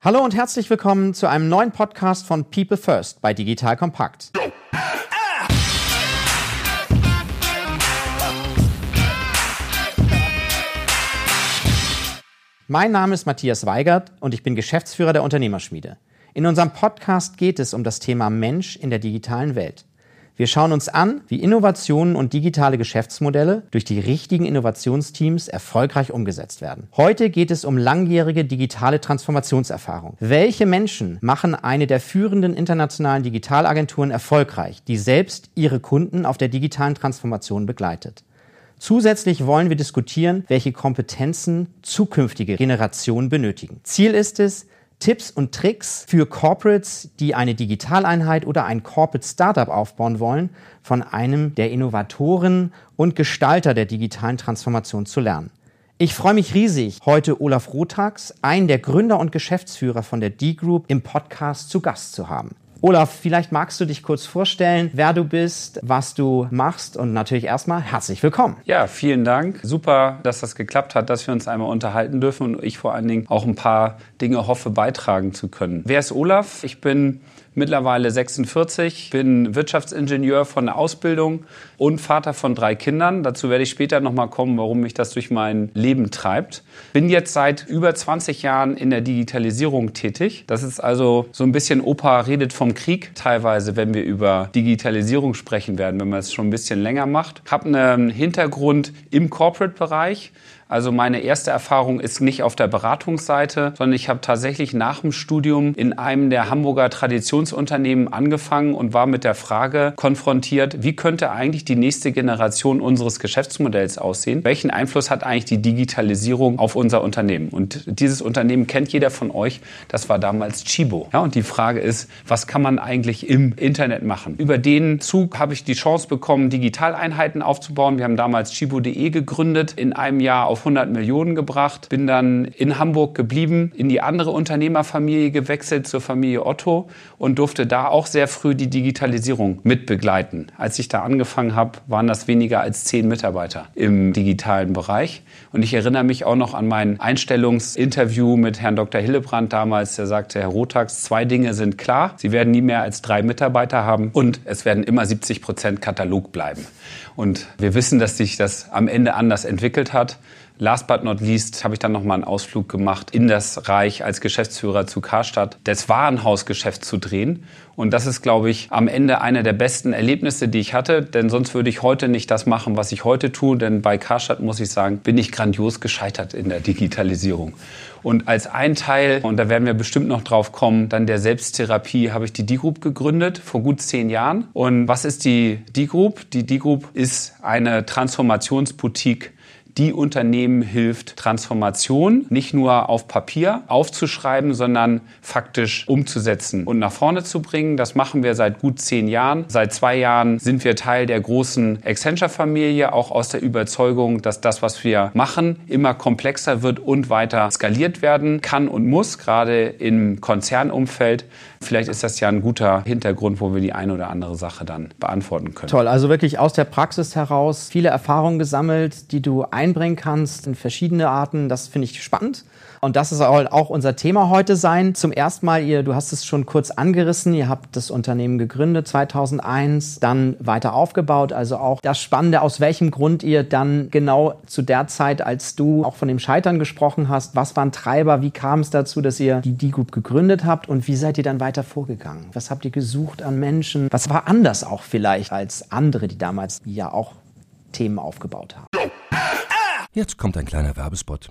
Hallo und herzlich willkommen zu einem neuen Podcast von People First bei Digital Kompakt. Mein Name ist Matthias Weigert und ich bin Geschäftsführer der Unternehmerschmiede. In unserem Podcast geht es um das Thema Mensch in der digitalen Welt. Wir schauen uns an, wie Innovationen und digitale Geschäftsmodelle durch die richtigen Innovationsteams erfolgreich umgesetzt werden. Heute geht es um langjährige digitale Transformationserfahrung. Welche Menschen machen eine der führenden internationalen Digitalagenturen erfolgreich, die selbst ihre Kunden auf der digitalen Transformation begleitet? Zusätzlich wollen wir diskutieren, welche Kompetenzen zukünftige Generationen benötigen. Ziel ist es, Tipps und Tricks für Corporates, die eine Digitaleinheit oder ein Corporate Startup aufbauen wollen, von einem der Innovatoren und Gestalter der digitalen Transformation zu lernen. Ich freue mich riesig, heute Olaf Rotax, einen der Gründer und Geschäftsführer von der D-Group, im Podcast zu Gast zu haben. Olaf, vielleicht magst du dich kurz vorstellen, wer du bist, was du machst und natürlich erstmal herzlich willkommen. Ja, vielen Dank. Super, dass das geklappt hat, dass wir uns einmal unterhalten dürfen und ich vor allen Dingen auch ein paar Dinge hoffe beitragen zu können. Wer ist Olaf? Ich bin mittlerweile 46, bin Wirtschaftsingenieur von der Ausbildung und Vater von drei Kindern. Dazu werde ich später nochmal kommen, warum mich das durch mein Leben treibt. Bin jetzt seit über 20 Jahren in der Digitalisierung tätig. Das ist also so ein bisschen Opa redet vom Krieg teilweise, wenn wir über Digitalisierung sprechen werden, wenn man es schon ein bisschen länger macht. Habe einen Hintergrund im Corporate-Bereich also meine erste Erfahrung ist nicht auf der Beratungsseite, sondern ich habe tatsächlich nach dem Studium in einem der Hamburger Traditionsunternehmen angefangen und war mit der Frage konfrontiert, wie könnte eigentlich die nächste Generation unseres Geschäftsmodells aussehen? Welchen Einfluss hat eigentlich die Digitalisierung auf unser Unternehmen? Und dieses Unternehmen kennt jeder von euch. Das war damals Chibo. Ja, und die Frage ist, was kann man eigentlich im Internet machen? Über den Zug habe ich die Chance bekommen, Digitaleinheiten aufzubauen. Wir haben damals chibo.de gegründet, in einem Jahr auf auf 100 Millionen gebracht, bin dann in Hamburg geblieben, in die andere Unternehmerfamilie gewechselt, zur Familie Otto und durfte da auch sehr früh die Digitalisierung mitbegleiten. Als ich da angefangen habe, waren das weniger als zehn Mitarbeiter im digitalen Bereich. Und ich erinnere mich auch noch an mein Einstellungsinterview mit Herrn Dr. Hillebrand damals, der sagte, Herr Rotax, zwei Dinge sind klar. Sie werden nie mehr als drei Mitarbeiter haben und es werden immer 70 Prozent Katalog bleiben. Und wir wissen, dass sich das am Ende anders entwickelt hat. Last but not least habe ich dann nochmal einen Ausflug gemacht in das Reich als Geschäftsführer zu Karstadt, das Warenhausgeschäft zu drehen. Und das ist, glaube ich, am Ende einer der besten Erlebnisse, die ich hatte. Denn sonst würde ich heute nicht das machen, was ich heute tue. Denn bei Karstadt, muss ich sagen, bin ich grandios gescheitert in der Digitalisierung. Und als ein Teil, und da werden wir bestimmt noch drauf kommen, dann der Selbsttherapie, habe ich die D-Group gegründet vor gut zehn Jahren. Und was ist die D-Group? Die D-Group ist eine Transformationsboutique die Unternehmen hilft, Transformation nicht nur auf Papier aufzuschreiben, sondern faktisch umzusetzen und nach vorne zu bringen. Das machen wir seit gut zehn Jahren. Seit zwei Jahren sind wir Teil der großen Accenture-Familie, auch aus der Überzeugung, dass das, was wir machen, immer komplexer wird und weiter skaliert werden kann und muss, gerade im Konzernumfeld. Vielleicht ist das ja ein guter Hintergrund, wo wir die eine oder andere Sache dann beantworten können. Toll, also wirklich aus der Praxis heraus viele Erfahrungen gesammelt, die du einbringen kannst in verschiedene Arten. Das finde ich spannend. Und das soll auch unser Thema heute sein. Zum ersten Mal, ihr, du hast es schon kurz angerissen, ihr habt das Unternehmen gegründet 2001, dann weiter aufgebaut. Also auch das Spannende, aus welchem Grund ihr dann genau zu der Zeit, als du auch von dem Scheitern gesprochen hast, was waren Treiber, wie kam es dazu, dass ihr die D-Group gegründet habt und wie seid ihr dann weiter vorgegangen? Was habt ihr gesucht an Menschen? Was war anders auch vielleicht als andere, die damals ja auch Themen aufgebaut haben? Jetzt kommt ein kleiner Werbespot.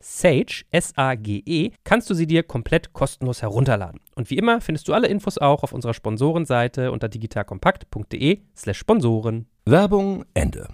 Sage, S-A-G-E, kannst du sie dir komplett kostenlos herunterladen. Und wie immer findest du alle Infos auch auf unserer Sponsorenseite unter digitalkompakt.de slash Sponsoren. Werbung Ende.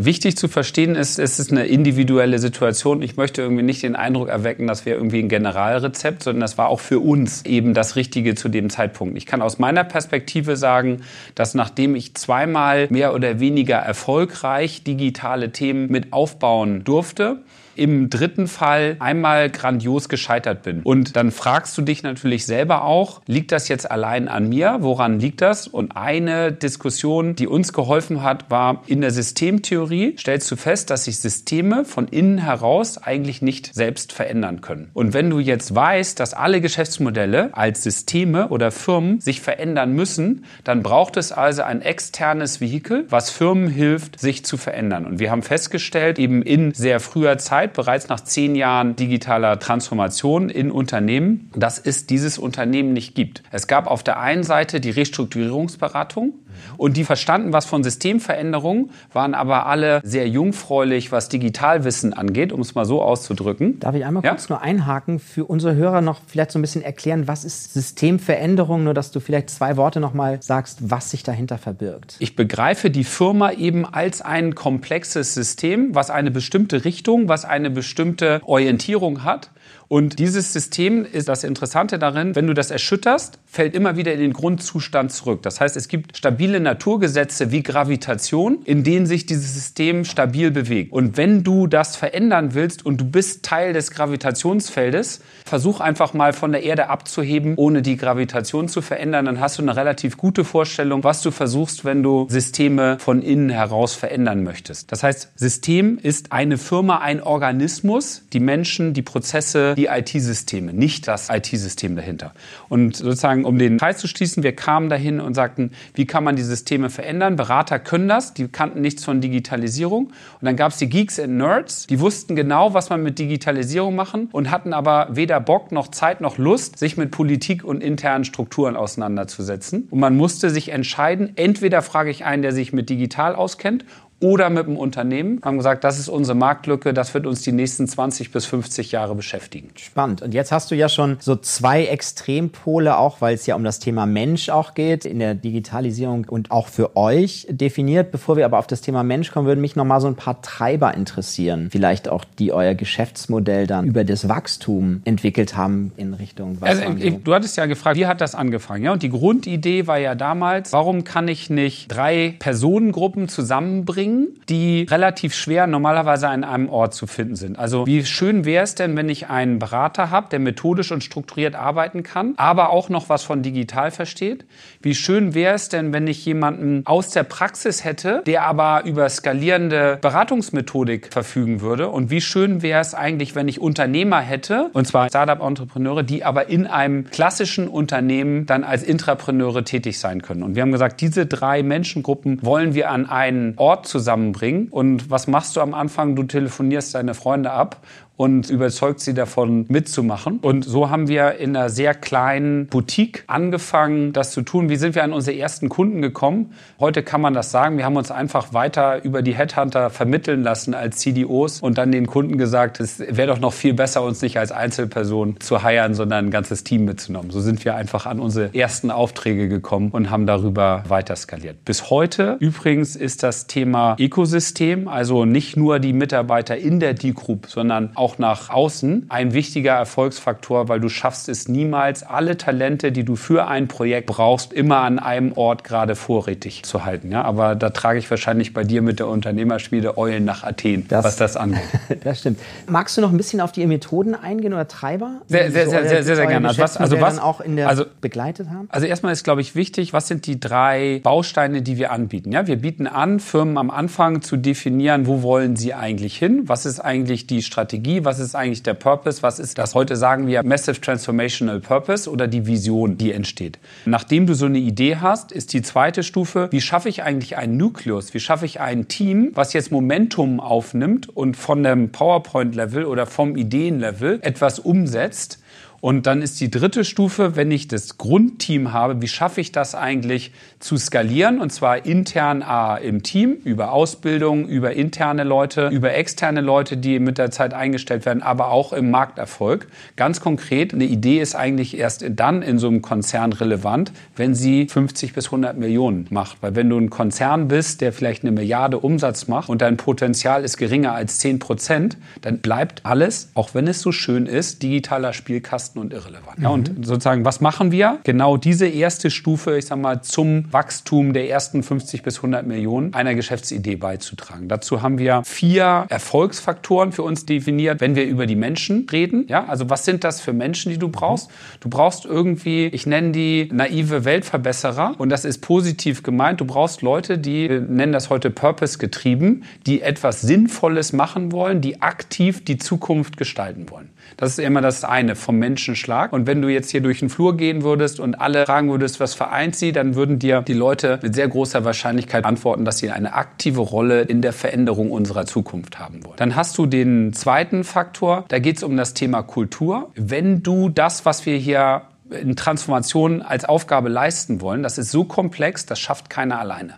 Wichtig zu verstehen ist, es ist eine individuelle Situation. Ich möchte irgendwie nicht den Eindruck erwecken, dass wir irgendwie ein Generalrezept, sondern das war auch für uns eben das Richtige zu dem Zeitpunkt. Ich kann aus meiner Perspektive sagen, dass nachdem ich zweimal mehr oder weniger erfolgreich digitale Themen mit aufbauen durfte, im dritten Fall einmal grandios gescheitert bin. Und dann fragst du dich natürlich selber auch, liegt das jetzt allein an mir? Woran liegt das? Und eine Diskussion, die uns geholfen hat, war in der Systemtheorie stellst du fest, dass sich Systeme von innen heraus eigentlich nicht selbst verändern können. Und wenn du jetzt weißt, dass alle Geschäftsmodelle als Systeme oder Firmen sich verändern müssen, dann braucht es also ein externes Vehikel, was Firmen hilft, sich zu verändern. Und wir haben festgestellt, eben in sehr früher Zeit, Zeit, bereits nach zehn Jahren digitaler Transformation in Unternehmen, dass es dieses Unternehmen nicht gibt. Es gab auf der einen Seite die Restrukturierungsberatung und die verstanden was von Systemveränderungen, waren aber alle sehr jungfräulich, was Digitalwissen angeht, um es mal so auszudrücken. Darf ich einmal ja? kurz nur einhaken, für unsere Hörer noch vielleicht so ein bisschen erklären, was ist Systemveränderung, nur dass du vielleicht zwei Worte nochmal sagst, was sich dahinter verbirgt. Ich begreife die Firma eben als ein komplexes System, was eine bestimmte Richtung, was eine bestimmte Orientierung hat und dieses System ist das Interessante darin, wenn du das erschütterst, fällt immer wieder in den Grundzustand zurück. Das heißt, es gibt stabile Naturgesetze wie Gravitation, in denen sich dieses System stabil bewegt. Und wenn du das verändern willst und du bist Teil des Gravitationsfeldes, versuch einfach mal von der Erde abzuheben, ohne die Gravitation zu verändern. Dann hast du eine relativ gute Vorstellung, was du versuchst, wenn du Systeme von innen heraus verändern möchtest. Das heißt, System ist eine Firma, ein Organismus, die Menschen, die Prozesse, die IT-Systeme, nicht das IT-System dahinter. Und sozusagen, um den Kreis zu schließen, wir kamen dahin und sagten, wie kann man die Systeme verändern? Berater können das, die kannten nichts von Digitalisierung. Und dann gab es die Geeks and Nerds, die wussten genau, was man mit Digitalisierung machen und hatten aber weder Bock noch Zeit noch Lust, sich mit Politik und internen Strukturen auseinanderzusetzen. Und man musste sich entscheiden, entweder frage ich einen, der sich mit digital auskennt oder mit dem Unternehmen. Haben gesagt, das ist unsere Marktlücke, das wird uns die nächsten 20 bis 50 Jahre beschäftigen. Spannend. Und jetzt hast du ja schon so zwei Extrempole, auch weil es ja um das Thema Mensch auch geht, in der Digitalisierung und auch für euch definiert. Bevor wir aber auf das Thema Mensch kommen, würden mich noch mal so ein paar Treiber interessieren. Vielleicht auch, die euer Geschäftsmodell dann über das Wachstum entwickelt haben in Richtung also, Du hattest ja gefragt, wie hat das angefangen? Ja, und die Grundidee war ja damals, warum kann ich nicht drei Personengruppen zusammenbringen, Dingen, die relativ schwer normalerweise an einem Ort zu finden sind. Also wie schön wäre es denn, wenn ich einen Berater habe, der methodisch und strukturiert arbeiten kann, aber auch noch was von digital versteht? Wie schön wäre es denn, wenn ich jemanden aus der Praxis hätte, der aber über skalierende Beratungsmethodik verfügen würde? Und wie schön wäre es eigentlich, wenn ich Unternehmer hätte, und zwar Startup-Entrepreneure, die aber in einem klassischen Unternehmen dann als Intrapreneure tätig sein können? Und wir haben gesagt, diese drei Menschengruppen wollen wir an einen Ort zusammen zusammenbringen. Und was machst du am Anfang? Du telefonierst deine Freunde ab und überzeugt sie davon mitzumachen. Und so haben wir in einer sehr kleinen Boutique angefangen, das zu tun. Wie sind wir an unsere ersten Kunden gekommen? Heute kann man das sagen. Wir haben uns einfach weiter über die Headhunter vermitteln lassen als CDOs und dann den Kunden gesagt, es wäre doch noch viel besser, uns nicht als Einzelperson zu heiren, sondern ein ganzes Team mitzunehmen. So sind wir einfach an unsere ersten Aufträge gekommen und haben darüber weiter skaliert. Bis heute übrigens ist das Thema Ökosystem, also nicht nur die Mitarbeiter in der D-Group, sondern auch auch nach außen ein wichtiger Erfolgsfaktor, weil du schaffst es niemals, alle Talente, die du für ein Projekt brauchst, immer an einem Ort gerade vorrätig zu halten. Ja? Aber da trage ich wahrscheinlich bei dir mit der Unternehmerschmiede Eulen nach Athen, das, was das angeht. das stimmt. Magst du noch ein bisschen auf die Methoden eingehen oder Treiber? Sehr, sehr, sehr, sehr, sehr, sehr gerne. Also was, also was auch in der also, begleitet haben? Also erstmal ist, glaube ich, wichtig, was sind die drei Bausteine, die wir anbieten? Ja, wir bieten an, Firmen am Anfang zu definieren, wo wollen sie eigentlich hin? Was ist eigentlich die Strategie? Was ist eigentlich der Purpose, was ist das? Heute sagen wir Massive Transformational Purpose oder die Vision, die entsteht. Nachdem du so eine Idee hast, ist die zweite Stufe, wie schaffe ich eigentlich einen Nukleus? Wie schaffe ich ein Team, was jetzt Momentum aufnimmt und von dem PowerPoint-Level oder vom Ideen-Level etwas umsetzt? Und dann ist die dritte Stufe, wenn ich das Grundteam habe, wie schaffe ich das eigentlich zu skalieren? Und zwar intern A, im Team, über Ausbildung, über interne Leute, über externe Leute, die mit der Zeit eingestellt werden, aber auch im Markterfolg. Ganz konkret, eine Idee ist eigentlich erst dann in so einem Konzern relevant, wenn sie 50 bis 100 Millionen macht. Weil wenn du ein Konzern bist, der vielleicht eine Milliarde Umsatz macht und dein Potenzial ist geringer als 10 Prozent, dann bleibt alles, auch wenn es so schön ist, digitaler Spielkasten Kosten und irrelevant. Mhm. Ja, und sozusagen, was machen wir? Genau diese erste Stufe, ich sag mal, zum Wachstum der ersten 50 bis 100 Millionen einer Geschäftsidee beizutragen. Dazu haben wir vier Erfolgsfaktoren für uns definiert, wenn wir über die Menschen reden. Ja, also was sind das für Menschen, die du brauchst? Du brauchst irgendwie, ich nenne die naive Weltverbesserer und das ist positiv gemeint. Du brauchst Leute, die wir nennen das heute Purpose getrieben, die etwas Sinnvolles machen wollen, die aktiv die Zukunft gestalten wollen. Das ist immer das eine vom Menschenschlag. Und wenn du jetzt hier durch den Flur gehen würdest und alle fragen würdest, was vereint sie, dann würden dir die Leute mit sehr großer Wahrscheinlichkeit antworten, dass sie eine aktive Rolle in der Veränderung unserer Zukunft haben wollen. Dann hast du den zweiten Faktor, da geht es um das Thema Kultur. Wenn du das, was wir hier in Transformation als Aufgabe leisten wollen, das ist so komplex, das schafft keiner alleine.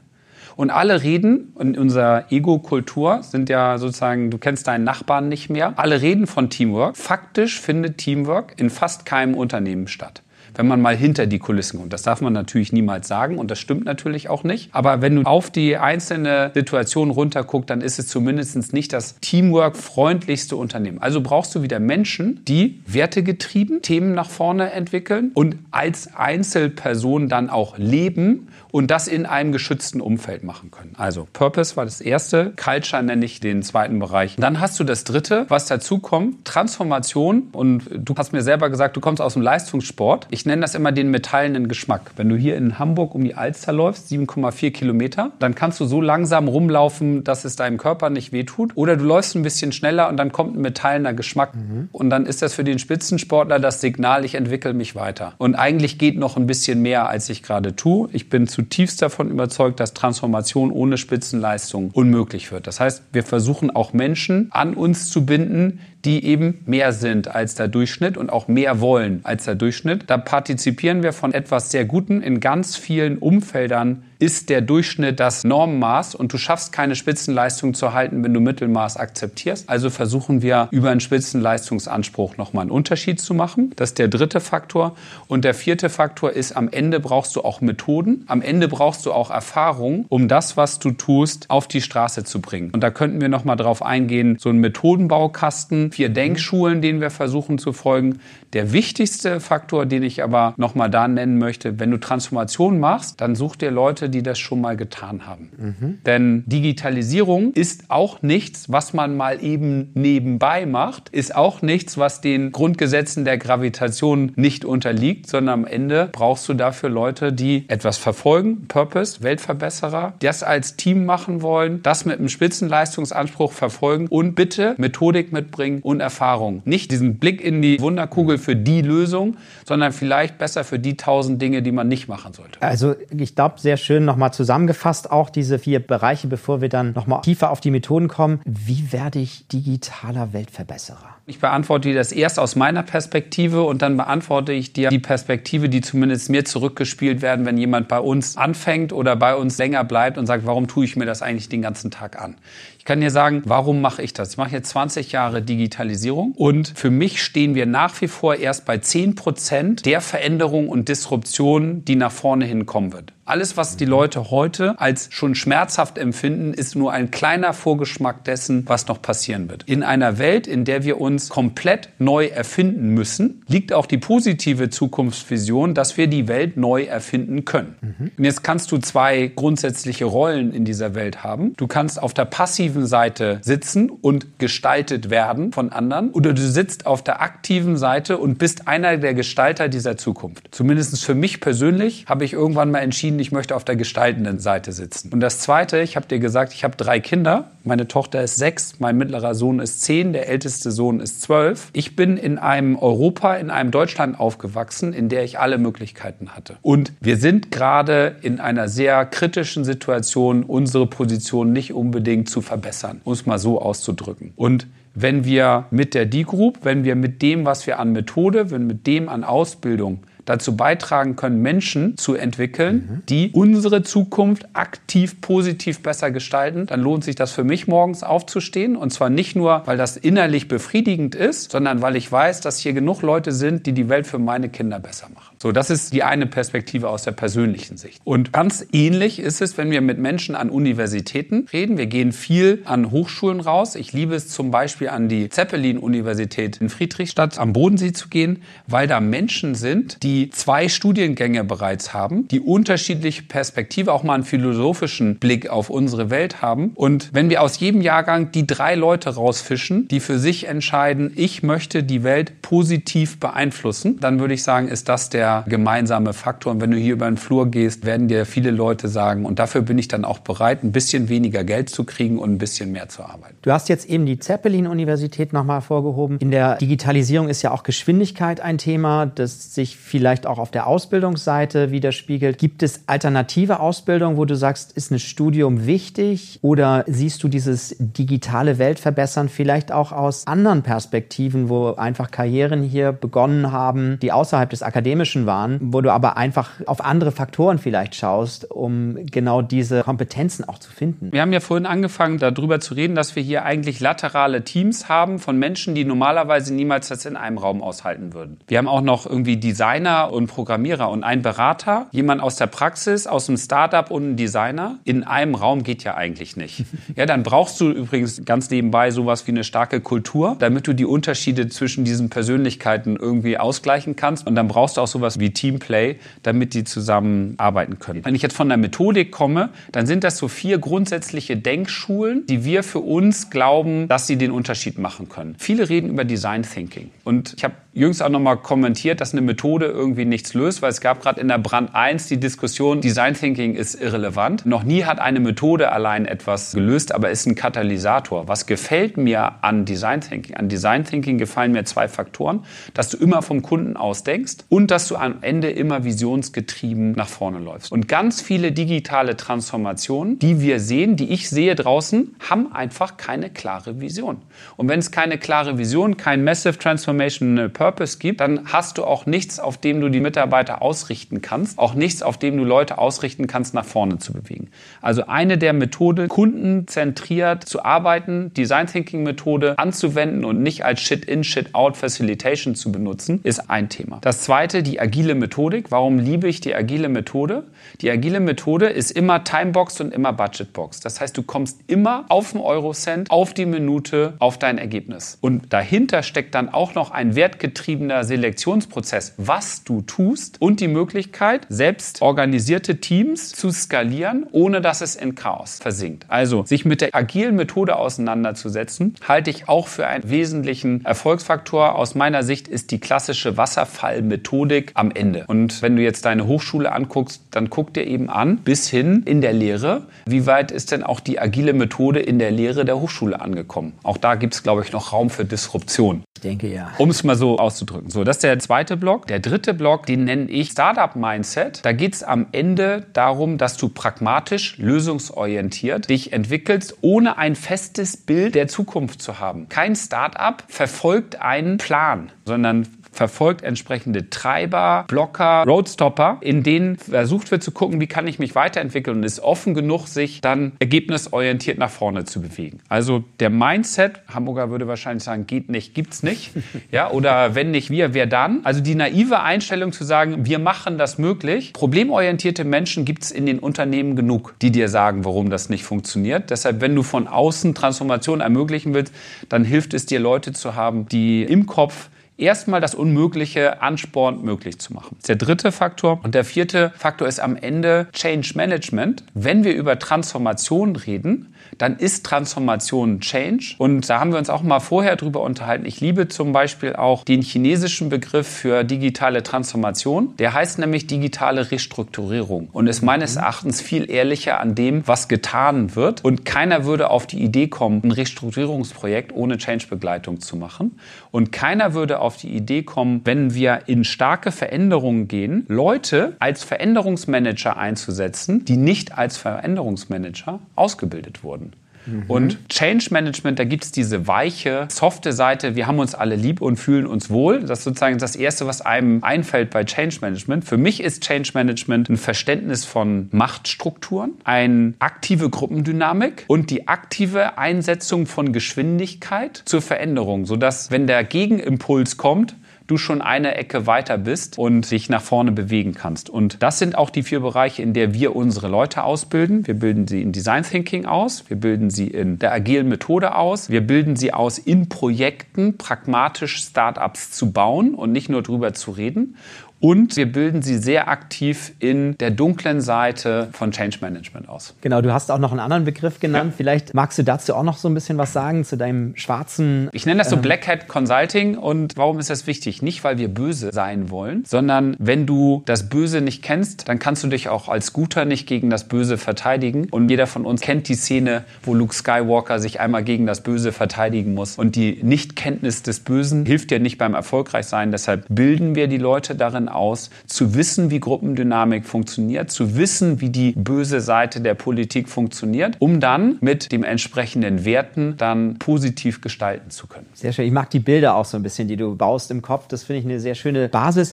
Und alle reden, in unserer Ego-Kultur sind ja sozusagen, du kennst deinen Nachbarn nicht mehr, alle reden von Teamwork. Faktisch findet Teamwork in fast keinem Unternehmen statt wenn man mal hinter die Kulissen kommt. Das darf man natürlich niemals sagen und das stimmt natürlich auch nicht. Aber wenn du auf die einzelne Situation runterguckst, dann ist es zumindest nicht das Teamwork-freundlichste Unternehmen. Also brauchst du wieder Menschen, die wertegetrieben Themen nach vorne entwickeln und als Einzelperson dann auch leben und das in einem geschützten Umfeld machen können. Also Purpose war das erste, Culture nenne ich den zweiten Bereich. Dann hast du das dritte, was dazu kommt, Transformation und du hast mir selber gesagt, du kommst aus dem Leistungssport. Ich nenne das immer den metallenen Geschmack. Wenn du hier in Hamburg um die Alster läufst, 7,4 Kilometer, dann kannst du so langsam rumlaufen, dass es deinem Körper nicht wehtut. Oder du läufst ein bisschen schneller und dann kommt ein metallener Geschmack. Mhm. Und dann ist das für den Spitzensportler das Signal, ich entwickle mich weiter. Und eigentlich geht noch ein bisschen mehr, als ich gerade tue. Ich bin zutiefst davon überzeugt, dass Transformation ohne Spitzenleistung unmöglich wird. Das heißt, wir versuchen auch Menschen an uns zu binden, die eben mehr sind als der Durchschnitt und auch mehr wollen als der Durchschnitt. Da partizipieren wir von etwas sehr Guten in ganz vielen Umfeldern ist der Durchschnitt das Normenmaß und du schaffst keine Spitzenleistung zu halten, wenn du Mittelmaß akzeptierst. Also versuchen wir über einen Spitzenleistungsanspruch nochmal einen Unterschied zu machen. Das ist der dritte Faktor. Und der vierte Faktor ist, am Ende brauchst du auch Methoden. Am Ende brauchst du auch Erfahrung, um das, was du tust, auf die Straße zu bringen. Und da könnten wir nochmal drauf eingehen, so ein Methodenbaukasten, vier Denkschulen, denen wir versuchen zu folgen. Der wichtigste Faktor, den ich aber nochmal da nennen möchte, wenn du Transformation machst, dann such dir Leute, die das schon mal getan haben. Mhm. Denn Digitalisierung ist auch nichts, was man mal eben nebenbei macht, ist auch nichts, was den Grundgesetzen der Gravitation nicht unterliegt, sondern am Ende brauchst du dafür Leute, die etwas verfolgen, Purpose, Weltverbesserer, das als Team machen wollen, das mit einem Spitzenleistungsanspruch verfolgen und bitte Methodik mitbringen und Erfahrung. Nicht diesen Blick in die Wunderkugel für die Lösung, sondern vielleicht besser für die tausend Dinge, die man nicht machen sollte. Also ich glaube, sehr schön nochmal zusammengefasst, auch diese vier Bereiche, bevor wir dann nochmal tiefer auf die Methoden kommen. Wie werde ich digitaler Weltverbesserer? Ich beantworte dir das erst aus meiner Perspektive und dann beantworte ich dir die Perspektive, die zumindest mir zurückgespielt werden, wenn jemand bei uns anfängt oder bei uns länger bleibt und sagt, warum tue ich mir das eigentlich den ganzen Tag an? Ich kann dir sagen, warum mache ich das? Ich mache jetzt 20 Jahre Digitalisierung und für mich stehen wir nach wie vor erst bei 10 Prozent der Veränderung und Disruption, die nach vorne hinkommen wird. Alles, was die Leute heute als schon schmerzhaft empfinden, ist nur ein kleiner Vorgeschmack dessen, was noch passieren wird. In einer Welt, in der wir uns komplett neu erfinden müssen, liegt auch die positive Zukunftsvision, dass wir die Welt neu erfinden können. Mhm. Und jetzt kannst du zwei grundsätzliche Rollen in dieser Welt haben. Du kannst auf der passiven Seite sitzen und gestaltet werden von anderen oder du sitzt auf der aktiven Seite und bist einer der Gestalter dieser Zukunft. Zumindest für mich persönlich habe ich irgendwann mal entschieden, ich möchte auf der gestaltenden Seite sitzen. Und das Zweite, ich habe dir gesagt, ich habe drei Kinder. Meine Tochter ist sechs, mein mittlerer Sohn ist zehn, der älteste Sohn ist 12. Ich bin in einem Europa, in einem Deutschland aufgewachsen, in der ich alle Möglichkeiten hatte. Und wir sind gerade in einer sehr kritischen Situation, unsere Position nicht unbedingt zu verbessern, um es mal so auszudrücken. Und wenn wir mit der D-Group, wenn wir mit dem, was wir an Methode, wenn mit dem an Ausbildung dazu beitragen können, Menschen zu entwickeln, mhm. die unsere Zukunft aktiv, positiv besser gestalten, dann lohnt sich das für mich morgens aufzustehen. Und zwar nicht nur, weil das innerlich befriedigend ist, sondern weil ich weiß, dass hier genug Leute sind, die die Welt für meine Kinder besser machen. So, das ist die eine Perspektive aus der persönlichen Sicht. Und ganz ähnlich ist es, wenn wir mit Menschen an Universitäten reden. Wir gehen viel an Hochschulen raus. Ich liebe es zum Beispiel an die Zeppelin-Universität in Friedrichstadt am Bodensee zu gehen, weil da Menschen sind, die zwei Studiengänge bereits haben, die unterschiedliche Perspektive, auch mal einen philosophischen Blick auf unsere Welt haben. Und wenn wir aus jedem Jahrgang die drei Leute rausfischen, die für sich entscheiden, ich möchte die Welt positiv beeinflussen, dann würde ich sagen, ist das der gemeinsame Faktor. Und wenn du hier über den Flur gehst, werden dir viele Leute sagen, und dafür bin ich dann auch bereit, ein bisschen weniger Geld zu kriegen und ein bisschen mehr zu arbeiten. Du hast jetzt eben die Zeppelin-Universität nochmal vorgehoben. In der Digitalisierung ist ja auch Geschwindigkeit ein Thema, das sich vielleicht auch auf der Ausbildungsseite widerspiegelt. Gibt es alternative Ausbildung, wo du sagst, ist ein Studium wichtig? Oder siehst du dieses digitale Weltverbessern vielleicht auch aus anderen Perspektiven, wo einfach Karrieren hier begonnen haben, die außerhalb des akademischen waren, wo du aber einfach auf andere Faktoren vielleicht schaust, um genau diese Kompetenzen auch zu finden. Wir haben ja vorhin angefangen, darüber zu reden, dass wir hier eigentlich laterale Teams haben von Menschen, die normalerweise niemals das in einem Raum aushalten würden. Wir haben auch noch irgendwie Designer und Programmierer und einen Berater, jemand aus der Praxis, aus dem Startup und ein Designer. In einem Raum geht ja eigentlich nicht. Ja, dann brauchst du übrigens ganz nebenbei sowas wie eine starke Kultur, damit du die Unterschiede zwischen diesen Persönlichkeiten irgendwie ausgleichen kannst. Und dann brauchst du auch sowas wie Teamplay, damit die zusammenarbeiten können. Wenn ich jetzt von der Methodik komme, dann sind das so vier grundsätzliche Denkschulen, die wir für uns glauben, dass sie den Unterschied machen können. Viele reden über Design Thinking. Und ich habe jüngst auch nochmal kommentiert, dass eine Methode irgendwie nichts löst, weil es gab gerade in der Brand 1 die Diskussion, Design Thinking ist irrelevant. Noch nie hat eine Methode allein etwas gelöst, aber ist ein Katalysator. Was gefällt mir an Design Thinking? An Design Thinking gefallen mir zwei Faktoren, dass du immer vom Kunden aus denkst und dass du am Ende immer visionsgetrieben nach vorne läufst. Und ganz viele digitale Transformationen, die wir sehen, die ich sehe draußen, haben einfach keine klare Vision. Und wenn es keine klare Vision, kein Massive Transformation Purpose gibt, dann hast du auch nichts, auf dem du die Mitarbeiter ausrichten kannst, auch nichts, auf dem du Leute ausrichten kannst, nach vorne zu bewegen. Also eine der Methoden, kundenzentriert zu arbeiten, Design Thinking Methode anzuwenden und nicht als Shit-in, Shit-out Facilitation zu benutzen, ist ein Thema. Das zweite, die agile Methodik. Warum liebe ich die agile Methode? Die agile Methode ist immer Timeboxed und immer Budgetboxed. Das heißt, du kommst immer auf den Eurocent, auf die Minute, auf dein Ergebnis. Und dahinter steckt dann auch noch ein wertgetriebener getriebener Selektionsprozess, was du tust und die Möglichkeit, selbst organisierte Teams zu skalieren, ohne dass es in Chaos versinkt. Also sich mit der agilen Methode auseinanderzusetzen, halte ich auch für einen wesentlichen Erfolgsfaktor. Aus meiner Sicht ist die klassische Wasserfallmethodik am Ende. Und wenn du jetzt deine Hochschule anguckst, dann guck dir eben an, bis hin in der Lehre, wie weit ist denn auch die agile Methode in der Lehre der Hochschule angekommen? Auch da gibt es, glaube ich, noch Raum für Disruption. Ich denke ja. Um es mal so auszudrücken. So, das ist der zweite Block. Der dritte Block, den nenne ich Startup Mindset. Da geht es am Ende darum, dass du pragmatisch, lösungsorientiert dich entwickelst, ohne ein festes Bild der Zukunft zu haben. Kein Startup verfolgt einen Plan, sondern verfolgt entsprechende Treiber, Blocker, Roadstopper, in denen versucht wird zu gucken, wie kann ich mich weiterentwickeln und ist offen genug, sich dann ergebnisorientiert nach vorne zu bewegen. Also der Mindset, Hamburger würde wahrscheinlich sagen, geht nicht, gibt's nicht. Ja, oder wenn nicht wir, wer dann? Also die naive Einstellung zu sagen, wir machen das möglich. Problemorientierte Menschen gibt's in den Unternehmen genug, die dir sagen, warum das nicht funktioniert. Deshalb, wenn du von außen Transformation ermöglichen willst, dann hilft es dir, Leute zu haben, die im Kopf erstmal das Unmögliche anspornt, möglich zu machen. Das ist der dritte Faktor. Und der vierte Faktor ist am Ende Change Management. Wenn wir über Transformation reden, dann ist Transformation Change. Und da haben wir uns auch mal vorher drüber unterhalten. Ich liebe zum Beispiel auch den chinesischen Begriff für digitale Transformation. Der heißt nämlich digitale Restrukturierung und ist meines Erachtens viel ehrlicher an dem, was getan wird. Und keiner würde auf die Idee kommen, ein Restrukturierungsprojekt ohne Change-Begleitung zu machen. Und keiner würde auf die Idee kommen, wenn wir in starke Veränderungen gehen, Leute als Veränderungsmanager einzusetzen, die nicht als Veränderungsmanager ausgebildet wurden. Mhm. Und Change Management, da gibt es diese weiche, softe Seite, wir haben uns alle lieb und fühlen uns wohl. Das ist sozusagen das Erste, was einem einfällt bei Change Management. Für mich ist Change Management ein Verständnis von Machtstrukturen, eine aktive Gruppendynamik und die aktive Einsetzung von Geschwindigkeit zur Veränderung, sodass, wenn der Gegenimpuls kommt, du schon eine Ecke weiter bist und dich nach vorne bewegen kannst. Und das sind auch die vier Bereiche, in der wir unsere Leute ausbilden. Wir bilden sie in Design Thinking aus, wir bilden sie in der agilen Methode aus, wir bilden sie aus, in Projekten pragmatisch Startups zu bauen und nicht nur drüber zu reden. Und wir bilden sie sehr aktiv in der dunklen Seite von Change Management aus. Genau, du hast auch noch einen anderen Begriff genannt. Ja. Vielleicht magst du dazu auch noch so ein bisschen was sagen zu deinem schwarzen. Ich nenne das so ähm, Black Hat Consulting. Und warum ist das wichtig? Nicht, weil wir böse sein wollen, sondern wenn du das Böse nicht kennst, dann kannst du dich auch als Guter nicht gegen das Böse verteidigen. Und jeder von uns kennt die Szene, wo Luke Skywalker sich einmal gegen das Böse verteidigen muss. Und die Nichtkenntnis des Bösen hilft dir nicht beim Erfolgreichsein. Deshalb bilden wir die Leute darin aus, zu wissen, wie Gruppendynamik funktioniert, zu wissen, wie die böse Seite der Politik funktioniert, um dann mit dem entsprechenden Werten dann positiv gestalten zu können. Sehr schön. Ich mag die Bilder auch so ein bisschen, die du baust im Kopf. Das finde ich eine sehr schöne Basis.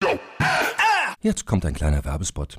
Jetzt kommt ein kleiner Werbespot.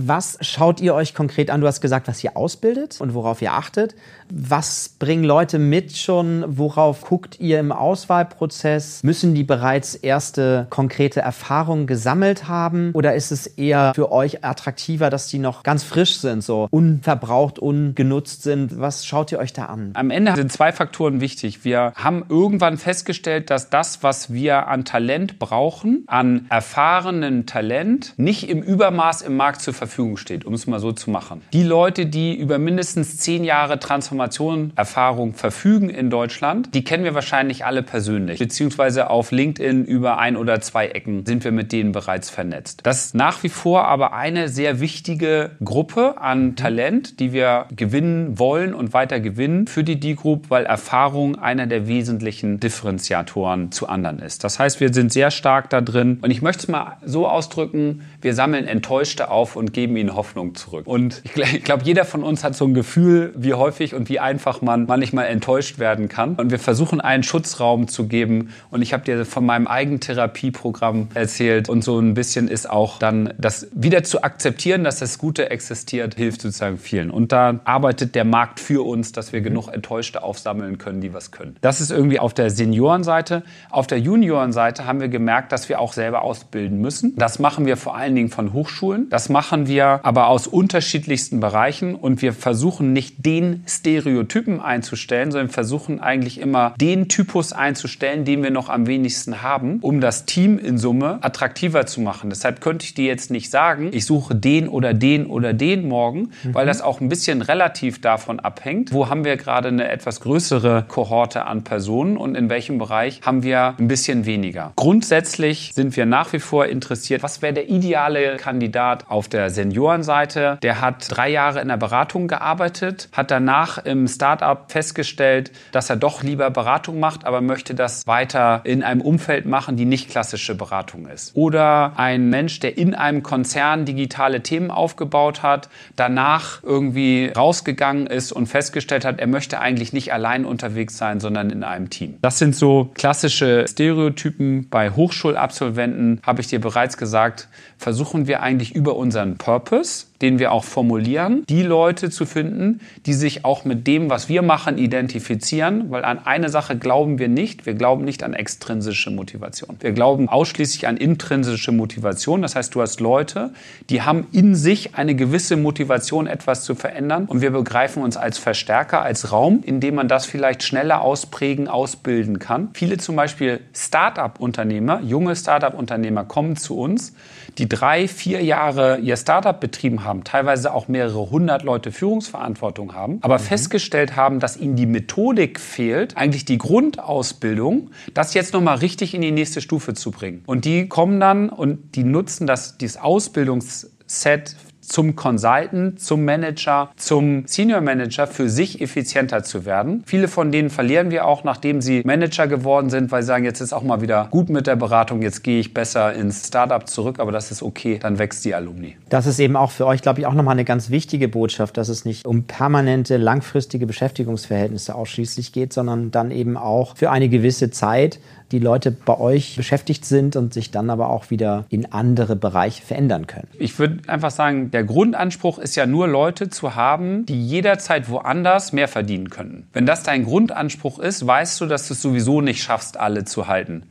Was schaut ihr euch konkret an? Du hast gesagt, was ihr ausbildet und worauf ihr achtet. Was bringen Leute mit schon? Worauf guckt ihr im Auswahlprozess? Müssen die bereits erste konkrete Erfahrungen gesammelt haben? Oder ist es eher für euch attraktiver, dass die noch ganz frisch sind, so unverbraucht, ungenutzt sind? Was schaut ihr euch da an? Am Ende sind zwei Faktoren wichtig. Wir haben irgendwann festgestellt, dass das, was wir an Talent brauchen, an erfahrenem Talent, nicht im Übermaß im Markt zur Verfügung steht, um es mal so zu machen. Die Leute, die über mindestens zehn Jahre Transformation Transformation Erfahrung verfügen in Deutschland, die kennen wir wahrscheinlich alle persönlich, beziehungsweise auf LinkedIn über ein oder zwei Ecken sind wir mit denen bereits vernetzt. Das ist nach wie vor aber eine sehr wichtige Gruppe an Talent, die wir gewinnen wollen und weiter gewinnen für die D-Group, weil Erfahrung einer der wesentlichen Differenziatoren zu anderen ist. Das heißt, wir sind sehr stark da drin und ich möchte es mal so ausdrücken, wir sammeln Enttäuschte auf und geben ihnen Hoffnung zurück. Und ich glaube, jeder von uns hat so ein Gefühl, wie häufig und wie einfach man manchmal enttäuscht werden kann. Und wir versuchen einen Schutzraum zu geben. Und ich habe dir von meinem eigenen Therapieprogramm erzählt. Und so ein bisschen ist auch dann das wieder zu akzeptieren, dass das Gute existiert, hilft sozusagen vielen. Und da arbeitet der Markt für uns, dass wir genug Enttäuschte aufsammeln können, die was können. Das ist irgendwie auf der Seniorenseite. Auf der Juniorenseite haben wir gemerkt, dass wir auch selber ausbilden müssen. Das machen wir vor allen Dingen von Hochschulen. Das machen wir aber aus unterschiedlichsten Bereichen und wir versuchen nicht den Stereotypen einzustellen, sondern versuchen eigentlich immer den Typus einzustellen, den wir noch am wenigsten haben, um das Team in Summe attraktiver zu machen. Deshalb könnte ich dir jetzt nicht sagen, ich suche den oder den oder den morgen, mhm. weil das auch ein bisschen relativ davon abhängt, wo haben wir gerade eine etwas größere Kohorte an Personen und in welchem Bereich haben wir ein bisschen weniger. Grundsätzlich sind wir nach wie vor interessiert, was wäre der ideale Kandidat auf der Seniorenseite. Der hat drei Jahre in der Beratung gearbeitet, hat danach im Startup festgestellt, dass er doch lieber Beratung macht, aber möchte das weiter in einem Umfeld machen, die nicht klassische Beratung ist. Oder ein Mensch, der in einem Konzern digitale Themen aufgebaut hat, danach irgendwie rausgegangen ist und festgestellt hat, er möchte eigentlich nicht allein unterwegs sein, sondern in einem Team. Das sind so klassische Stereotypen. Bei Hochschulabsolventen habe ich dir bereits gesagt, versuchen wir eigentlich über unseren Purpose, den wir auch formulieren, die Leute zu finden, die sich auch mit dem, was wir machen, identifizieren, weil an eine Sache glauben wir nicht. Wir glauben nicht an extrinsische Motivation. Wir glauben ausschließlich an intrinsische Motivation. Das heißt, du hast Leute, die haben in sich eine gewisse Motivation, etwas zu verändern und wir begreifen uns als Verstärker, als Raum, in dem man das vielleicht schneller ausprägen, ausbilden kann. Viele zum Beispiel Start-up-Unternehmer, junge Start-up-Unternehmer kommen zu uns, die drei, vier Jahre ihr Startup betrieben haben, teilweise auch mehrere hundert Leute Führungsverantwortung haben, aber mhm. festgestellt haben, dass ihnen die Methodik fehlt, eigentlich die Grundausbildung, das jetzt nochmal richtig in die nächste Stufe zu bringen. Und die kommen dann und die nutzen das, dieses Ausbildungsset zum Consultant, zum Manager, zum Senior Manager für sich effizienter zu werden. Viele von denen verlieren wir auch, nachdem sie Manager geworden sind, weil sie sagen, jetzt ist auch mal wieder gut mit der Beratung, jetzt gehe ich besser ins Startup zurück, aber das ist okay, dann wächst die Alumni. Das ist eben auch für euch, glaube ich, auch nochmal eine ganz wichtige Botschaft, dass es nicht um permanente, langfristige Beschäftigungsverhältnisse ausschließlich geht, sondern dann eben auch für eine gewisse Zeit die Leute bei euch beschäftigt sind und sich dann aber auch wieder in andere Bereiche verändern können? Ich würde einfach sagen, der Grundanspruch ist ja nur Leute zu haben, die jederzeit woanders mehr verdienen können. Wenn das dein Grundanspruch ist, weißt du, dass du es sowieso nicht schaffst, alle zu halten.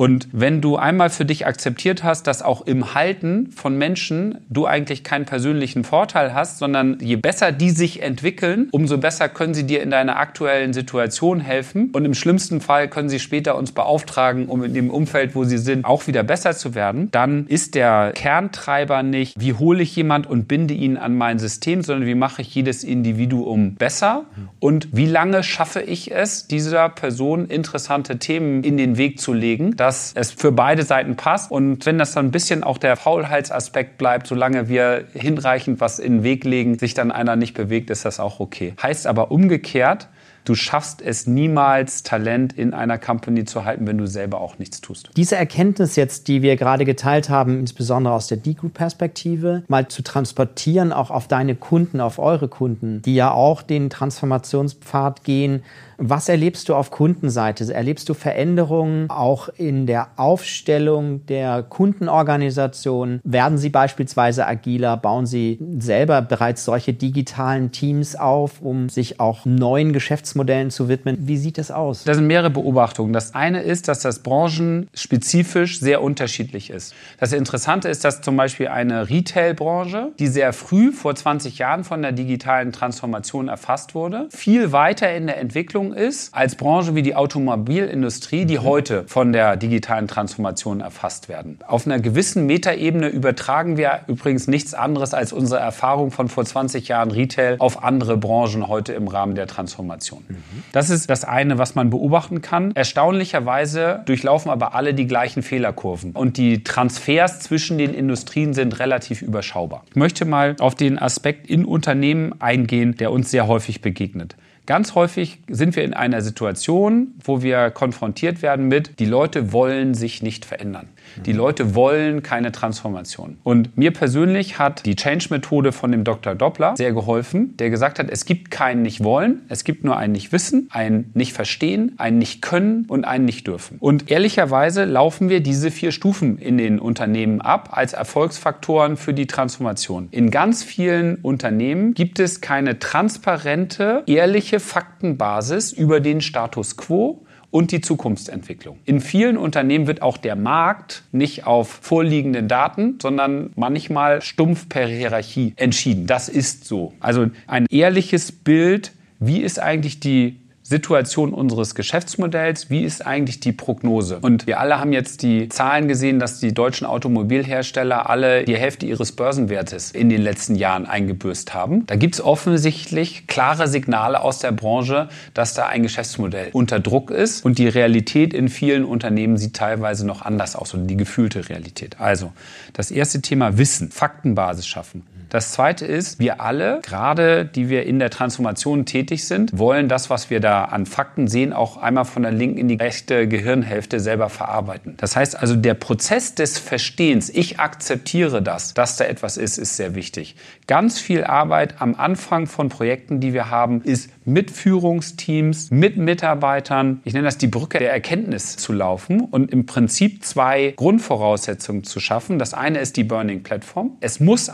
Und wenn du einmal für dich akzeptiert hast, dass auch im Halten von Menschen du eigentlich keinen persönlichen Vorteil hast, sondern je besser die sich entwickeln, umso besser können sie dir in deiner aktuellen Situation helfen. Und im schlimmsten Fall können sie später uns beauftragen, um in dem Umfeld, wo sie sind, auch wieder besser zu werden. Dann ist der Kerntreiber nicht, wie hole ich jemand und binde ihn an mein System, sondern wie mache ich jedes Individuum besser und wie lange schaffe ich es, dieser Person interessante Themen in den Weg zu legen, dass es für beide Seiten passt. Und wenn das dann ein bisschen auch der Faulheitsaspekt bleibt, solange wir hinreichend was in den Weg legen, sich dann einer nicht bewegt, ist das auch okay. Heißt aber umgekehrt, du schaffst es niemals, Talent in einer Company zu halten, wenn du selber auch nichts tust. Diese Erkenntnis jetzt, die wir gerade geteilt haben, insbesondere aus der D-Group-Perspektive, mal zu transportieren, auch auf deine Kunden, auf eure Kunden, die ja auch den Transformationspfad gehen, was erlebst du auf Kundenseite? Erlebst du Veränderungen auch in der Aufstellung der Kundenorganisation? Werden sie beispielsweise agiler? Bauen sie selber bereits solche digitalen Teams auf, um sich auch neuen Geschäftsmodellen zu widmen? Wie sieht das aus? Das sind mehrere Beobachtungen. Das eine ist, dass das branchenspezifisch sehr unterschiedlich ist. Das Interessante ist, dass zum Beispiel eine Retail-Branche, die sehr früh vor 20 Jahren von der digitalen Transformation erfasst wurde, viel weiter in der Entwicklung Entwicklung ist, als Branche wie die Automobilindustrie, die mhm. heute von der digitalen Transformation erfasst werden. Auf einer gewissen Metaebene übertragen wir übrigens nichts anderes als unsere Erfahrung von vor 20 Jahren Retail auf andere Branchen heute im Rahmen der Transformation. Mhm. Das ist das eine, was man beobachten kann. Erstaunlicherweise durchlaufen aber alle die gleichen Fehlerkurven und die Transfers zwischen den Industrien sind relativ überschaubar. Ich möchte mal auf den Aspekt in Unternehmen eingehen, der uns sehr häufig begegnet. Ganz häufig sind wir in einer Situation, wo wir konfrontiert werden mit, die Leute wollen sich nicht verändern. Die Leute wollen keine Transformation. Und mir persönlich hat die Change-Methode von dem Dr. Doppler sehr geholfen, der gesagt hat, es gibt kein Nicht-Wollen, es gibt nur ein Nicht-Wissen, ein Nicht-Verstehen, ein Nicht-Können und ein Nicht-Dürfen. Und ehrlicherweise laufen wir diese vier Stufen in den Unternehmen ab als Erfolgsfaktoren für die Transformation. In ganz vielen Unternehmen gibt es keine transparente, ehrliche Faktenbasis über den Status quo und die Zukunftsentwicklung. In vielen Unternehmen wird auch der Markt nicht auf vorliegenden Daten, sondern manchmal stumpf per Hierarchie entschieden. Das ist so. Also ein ehrliches Bild, wie ist eigentlich die Situation unseres Geschäftsmodells, wie ist eigentlich die Prognose? Und wir alle haben jetzt die Zahlen gesehen, dass die deutschen Automobilhersteller alle die Hälfte ihres Börsenwertes in den letzten Jahren eingebürst haben. Da gibt es offensichtlich klare Signale aus der Branche, dass da ein Geschäftsmodell unter Druck ist und die Realität in vielen Unternehmen sieht teilweise noch anders aus und die gefühlte Realität. Also das erste Thema Wissen, Faktenbasis schaffen. Das zweite ist, wir alle, gerade die wir in der Transformation tätig sind, wollen das, was wir da an Fakten sehen, auch einmal von der linken in die rechte Gehirnhälfte selber verarbeiten. Das heißt also, der Prozess des Verstehens, ich akzeptiere das, dass da etwas ist, ist sehr wichtig. Ganz viel Arbeit am Anfang von Projekten, die wir haben, ist mit Führungsteams, mit Mitarbeitern, ich nenne das die Brücke der Erkenntnis zu laufen und im Prinzip zwei Grundvoraussetzungen zu schaffen. Das eine ist die Burning Platform. Es muss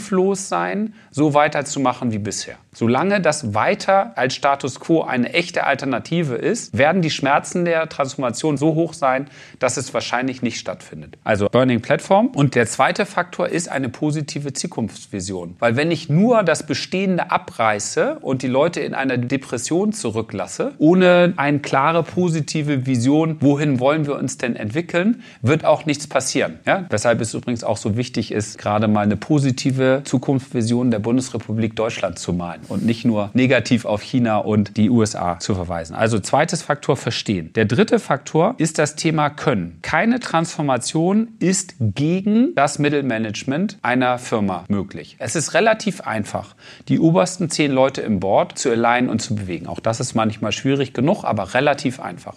alternativlos sein, so weiterzumachen wie bisher. Solange das weiter als Status quo eine echte Alternative ist, werden die Schmerzen der Transformation so hoch sein, dass es wahrscheinlich nicht stattfindet. Also Burning Platform. Und der zweite Faktor ist eine positive Zukunftsvision. Weil wenn ich nur das Bestehende abreiße und die Leute in einer Depression zurücklasse, ohne eine klare positive Vision, wohin wollen wir uns denn entwickeln, wird auch nichts passieren. Ja? Weshalb es übrigens auch so wichtig ist, gerade mal eine positive Zukunftsvision der Bundesrepublik Deutschland zu malen und nicht nur negativ auf China und die USA zu verweisen. Also zweites Faktor verstehen. Der dritte Faktor ist das Thema Können. Keine Transformation ist gegen das Mittelmanagement einer Firma möglich. Es ist relativ einfach, die obersten zehn Leute im Board zu alignen und zu bewegen. Auch das ist manchmal schwierig genug, aber relativ einfach.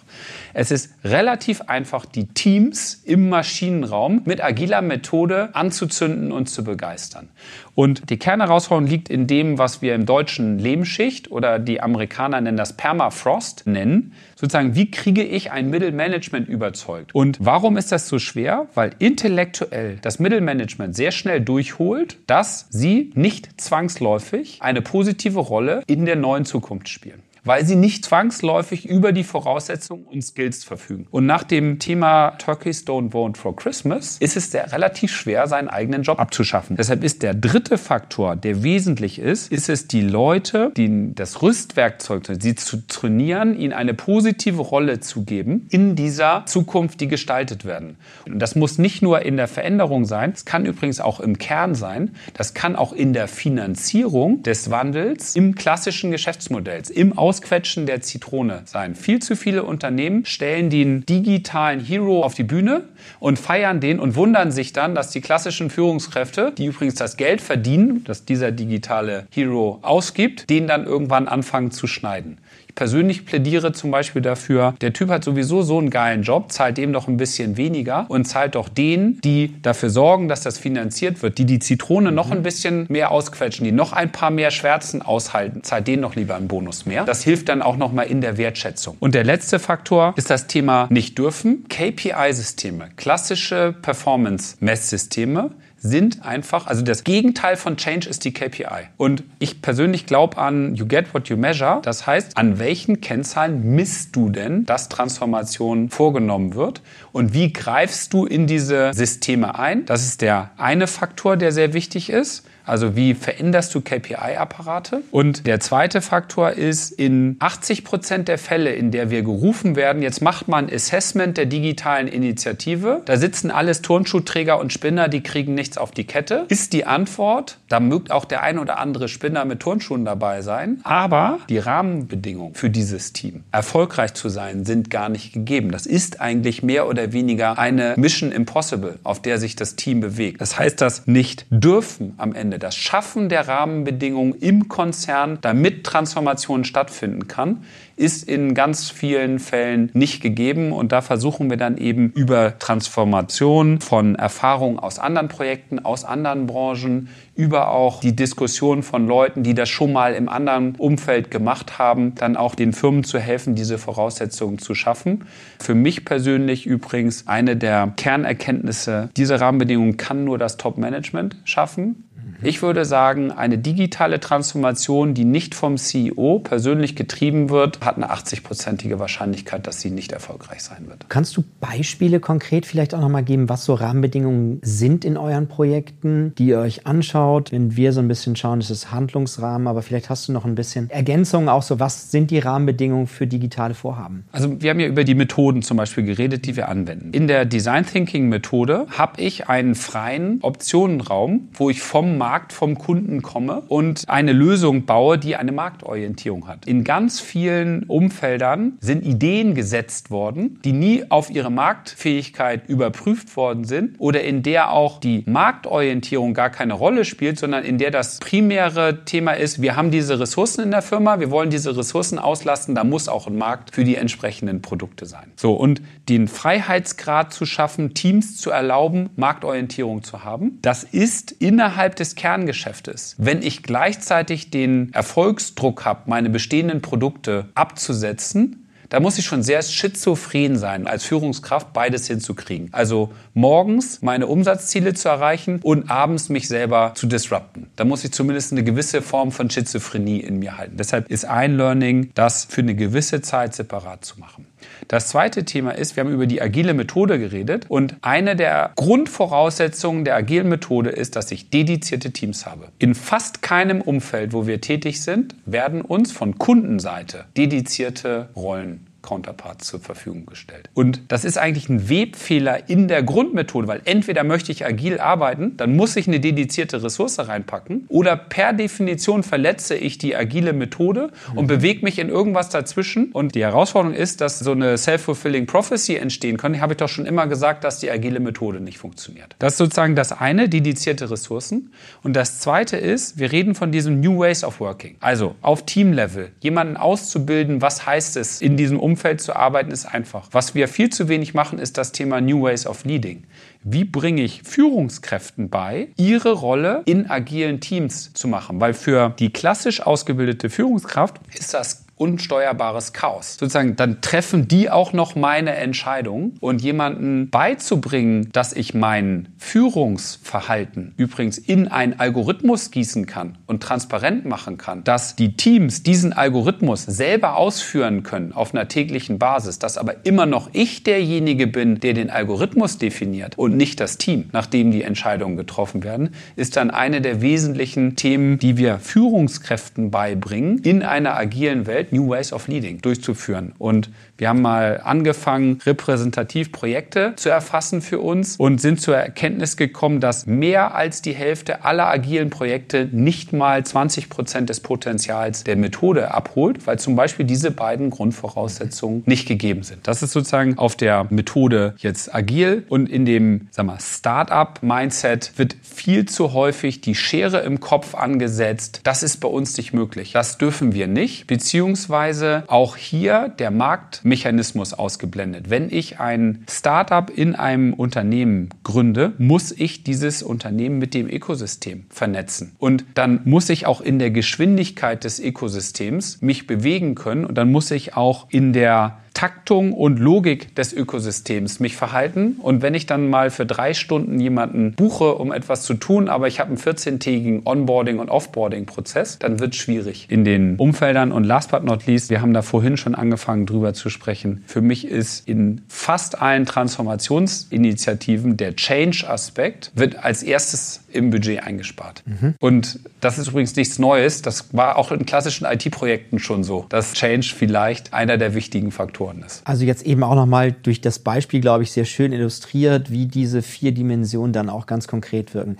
Es ist relativ einfach, die Teams im Maschinenraum mit agiler Methode anzuzünden und zu begeistern. Und die Kernherausforderung liegt in dem, was wir im Deutschen Lehmschicht oder die Amerikaner nennen das Permafrost nennen. Sozusagen, wie kriege ich ein Mittelmanagement überzeugt? Und warum ist das so schwer? Weil intellektuell das Mittelmanagement sehr schnell durchholt, dass sie nicht zwangsläufig eine positive Rolle in der neuen Zukunft spielen weil sie nicht zwangsläufig über die Voraussetzungen und Skills verfügen. Und nach dem Thema Turkeys Don't Vote for Christmas ist es sehr relativ schwer, seinen eigenen Job abzuschaffen. Deshalb ist der dritte Faktor, der wesentlich ist, ist es die Leute, die das Rüstwerkzeug, sie zu trainieren, ihnen eine positive Rolle zu geben in dieser Zukunft, die gestaltet werden. Und das muss nicht nur in der Veränderung sein, es kann übrigens auch im Kern sein, das kann auch in der Finanzierung des Wandels im klassischen Geschäftsmodells, im Aus Ausquetschen der Zitrone sein. Viel zu viele Unternehmen stellen den digitalen Hero auf die Bühne und feiern den und wundern sich dann, dass die klassischen Führungskräfte, die übrigens das Geld verdienen, das dieser digitale Hero ausgibt, den dann irgendwann anfangen zu schneiden persönlich plädiere zum Beispiel dafür, der Typ hat sowieso so einen geilen Job, zahlt dem doch ein bisschen weniger und zahlt doch denen, die dafür sorgen, dass das finanziert wird, die die Zitrone noch ein bisschen mehr ausquetschen, die noch ein paar mehr Schwärzen aushalten, zahlt denen noch lieber einen Bonus mehr. Das hilft dann auch nochmal in der Wertschätzung. Und der letzte Faktor ist das Thema nicht dürfen. KPI-Systeme, klassische Performance-Messsysteme, sind einfach, also das Gegenteil von Change ist die KPI. Und ich persönlich glaube an You get what you measure. Das heißt, an welchen Kennzahlen misst du denn, dass Transformation vorgenommen wird? Und wie greifst du in diese Systeme ein? Das ist der eine Faktor, der sehr wichtig ist. Also wie veränderst du KPI-Apparate? Und der zweite Faktor ist, in 80 Prozent der Fälle, in der wir gerufen werden, jetzt macht man Assessment der digitalen Initiative, da sitzen alles Turnschuhträger und Spinner, die kriegen nichts auf die Kette, ist die Antwort, da mögt auch der ein oder andere Spinner mit Turnschuhen dabei sein, aber die Rahmenbedingungen für dieses Team, erfolgreich zu sein, sind gar nicht gegeben. Das ist eigentlich mehr oder weniger eine Mission Impossible, auf der sich das Team bewegt. Das heißt, das nicht dürfen am Ende Ende das Schaffen der Rahmenbedingungen im Konzern, damit Transformation stattfinden kann, ist in ganz vielen Fällen nicht gegeben. Und da versuchen wir dann eben über Transformation von Erfahrungen aus anderen Projekten, aus anderen Branchen, über auch die Diskussion von Leuten, die das schon mal im anderen Umfeld gemacht haben, dann auch den Firmen zu helfen, diese Voraussetzungen zu schaffen. Für mich persönlich übrigens eine der Kernerkenntnisse, diese Rahmenbedingungen kann nur das Top-Management schaffen. Ich würde sagen, eine digitale Transformation, die nicht vom CEO persönlich getrieben wird, hat eine 80-prozentige Wahrscheinlichkeit, dass sie nicht erfolgreich sein wird. Kannst du Beispiele konkret vielleicht auch noch mal geben, was so Rahmenbedingungen sind in euren Projekten, die ihr euch anschaut? Wenn wir so ein bisschen schauen, ist es Handlungsrahmen, aber vielleicht hast du noch ein bisschen Ergänzungen auch so, was sind die Rahmenbedingungen für digitale Vorhaben? Also wir haben ja über die Methoden zum Beispiel geredet, die wir anwenden. In der Design Thinking Methode habe ich einen freien Optionenraum, wo ich vom Markt, vom Kunden komme und eine Lösung baue, die eine Marktorientierung hat. In ganz vielen Umfeldern sind Ideen gesetzt worden, die nie auf ihre Marktfähigkeit überprüft worden sind oder in der auch die Marktorientierung gar keine Rolle spielt, sondern in der das primäre Thema ist, wir haben diese Ressourcen in der Firma, wir wollen diese Ressourcen auslasten, da muss auch ein Markt für die entsprechenden Produkte sein. So, und den Freiheitsgrad zu schaffen, Teams zu erlauben, Marktorientierung zu haben, das ist innerhalb des Kerngeschäftes. Wenn ich gleichzeitig den Erfolgsdruck habe, meine bestehenden Produkte abzusetzen, da muss ich schon sehr schizophren sein, als Führungskraft beides hinzukriegen. Also morgens meine Umsatzziele zu erreichen und abends mich selber zu disrupten. Da muss ich zumindest eine gewisse Form von Schizophrenie in mir halten. Deshalb ist ein Learning, das für eine gewisse Zeit separat zu machen. Das zweite Thema ist, wir haben über die agile Methode geredet und eine der Grundvoraussetzungen der agilen Methode ist, dass ich dedizierte Teams habe. In fast keinem Umfeld, wo wir tätig sind, werden uns von Kundenseite dedizierte Rollen Counterparts zur Verfügung gestellt. Und das ist eigentlich ein Webfehler in der Grundmethode, weil entweder möchte ich agil arbeiten, dann muss ich eine dedizierte Ressource reinpacken, oder per Definition verletze ich die agile Methode und mhm. bewege mich in irgendwas dazwischen. Und die Herausforderung ist, dass so eine self-fulfilling prophecy entstehen kann. Habe ich doch schon immer gesagt, dass die agile Methode nicht funktioniert. Das ist sozusagen das eine, dedizierte Ressourcen. Und das zweite ist, wir reden von diesem New Ways of Working. Also auf Teamlevel jemanden auszubilden, was heißt es in diesem Umfeld Umfeld zu arbeiten ist einfach. Was wir viel zu wenig machen, ist das Thema New Ways of Leading. Wie bringe ich Führungskräften bei, ihre Rolle in agilen Teams zu machen? Weil für die klassisch ausgebildete Führungskraft ist das unsteuerbares Chaos. Sozusagen, dann treffen die auch noch meine Entscheidung und jemanden beizubringen, dass ich mein Führungsverhalten übrigens in einen Algorithmus gießen kann und transparent machen kann, dass die Teams diesen Algorithmus selber ausführen können auf einer täglichen Basis, dass aber immer noch ich derjenige bin, der den Algorithmus definiert und nicht das Team, nachdem die Entscheidungen getroffen werden, ist dann eine der wesentlichen Themen, die wir Führungskräften beibringen in einer agilen Welt, New Ways of Leading durchzuführen. Und wir haben mal angefangen, repräsentativ Projekte zu erfassen für uns und sind zur Erkenntnis gekommen, dass mehr als die Hälfte aller agilen Projekte nicht mal 20 Prozent des Potenzials der Methode abholt, weil zum Beispiel diese beiden Grundvoraussetzungen nicht gegeben sind. Das ist sozusagen auf der Methode jetzt agil und in dem Start-up-Mindset wird viel zu häufig die Schere im Kopf angesetzt. Das ist bei uns nicht möglich. Das dürfen wir nicht, beziehungsweise auch hier der Markt Mechanismus ausgeblendet. Wenn ich ein Startup in einem Unternehmen gründe, muss ich dieses Unternehmen mit dem Ökosystem vernetzen. Und dann muss ich auch in der Geschwindigkeit des Ökosystems mich bewegen können und dann muss ich auch in der Taktung und Logik des Ökosystems mich verhalten. Und wenn ich dann mal für drei Stunden jemanden buche, um etwas zu tun, aber ich habe einen 14-tägigen Onboarding- und Offboarding-Prozess, dann wird es schwierig in den Umfeldern. Und last but not least, wir haben da vorhin schon angefangen drüber zu sprechen. Für mich ist in fast allen Transformationsinitiativen der Change-Aspekt wird als erstes im Budget eingespart. Mhm. Und das ist übrigens nichts Neues. Das war auch in klassischen IT-Projekten schon so, dass Change vielleicht einer der wichtigen Faktoren ist. Also jetzt eben auch nochmal durch das Beispiel, glaube ich, sehr schön illustriert, wie diese vier Dimensionen dann auch ganz konkret wirken.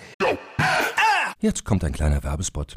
Jetzt kommt ein kleiner Werbespot.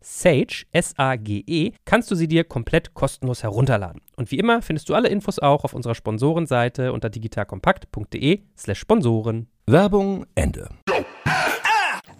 Sage, S-A-G-E, kannst du sie dir komplett kostenlos herunterladen. Und wie immer findest du alle Infos auch auf unserer Sponsorenseite unter digitalkompakt.de slash Sponsoren. Werbung Ende.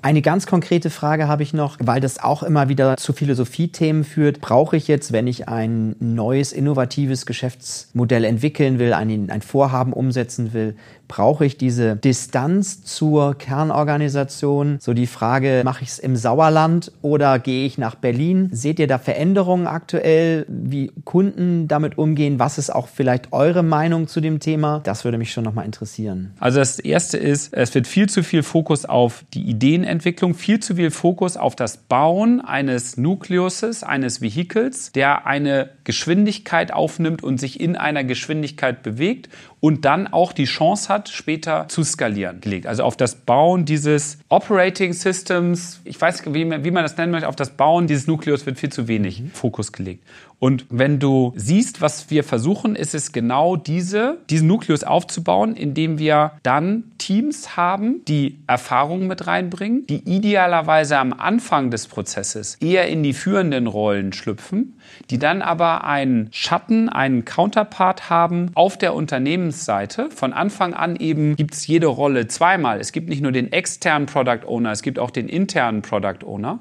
Eine ganz konkrete Frage habe ich noch, weil das auch immer wieder zu Philosophiethemen führt. Brauche ich jetzt, wenn ich ein neues, innovatives Geschäftsmodell entwickeln will, ein, ein Vorhaben umsetzen will, brauche ich diese Distanz zur Kernorganisation? So die Frage, mache ich es im Sauerland oder gehe ich nach Berlin? Seht ihr da Veränderungen aktuell, wie Kunden damit umgehen? Was ist auch vielleicht eure Meinung zu dem Thema? Das würde mich schon nochmal interessieren. Also das Erste ist, es wird viel zu viel Fokus auf die Ideenentwicklung, viel zu viel Fokus auf das Bauen eines Nukleuses, eines Vehikels, der eine Geschwindigkeit aufnimmt und sich in einer Geschwindigkeit bewegt und dann auch die Chance hat, später zu skalieren gelegt. Also auf das Bauen dieses Operating Systems, ich weiß nicht, wie man, wie man das nennen möchte, auf das Bauen dieses Nukleus wird viel zu wenig mhm. Fokus gelegt. Und wenn du siehst, was wir versuchen, ist es genau diese, diesen Nukleus aufzubauen, indem wir dann Teams haben, die Erfahrungen mit reinbringen, die idealerweise am Anfang des Prozesses eher in die führenden Rollen schlüpfen, die dann aber einen Schatten, einen Counterpart haben auf der Unternehmensseite. Von Anfang an eben gibt es jede Rolle zweimal. Es gibt nicht nur den externen Product Owner, es gibt auch den internen Product Owner.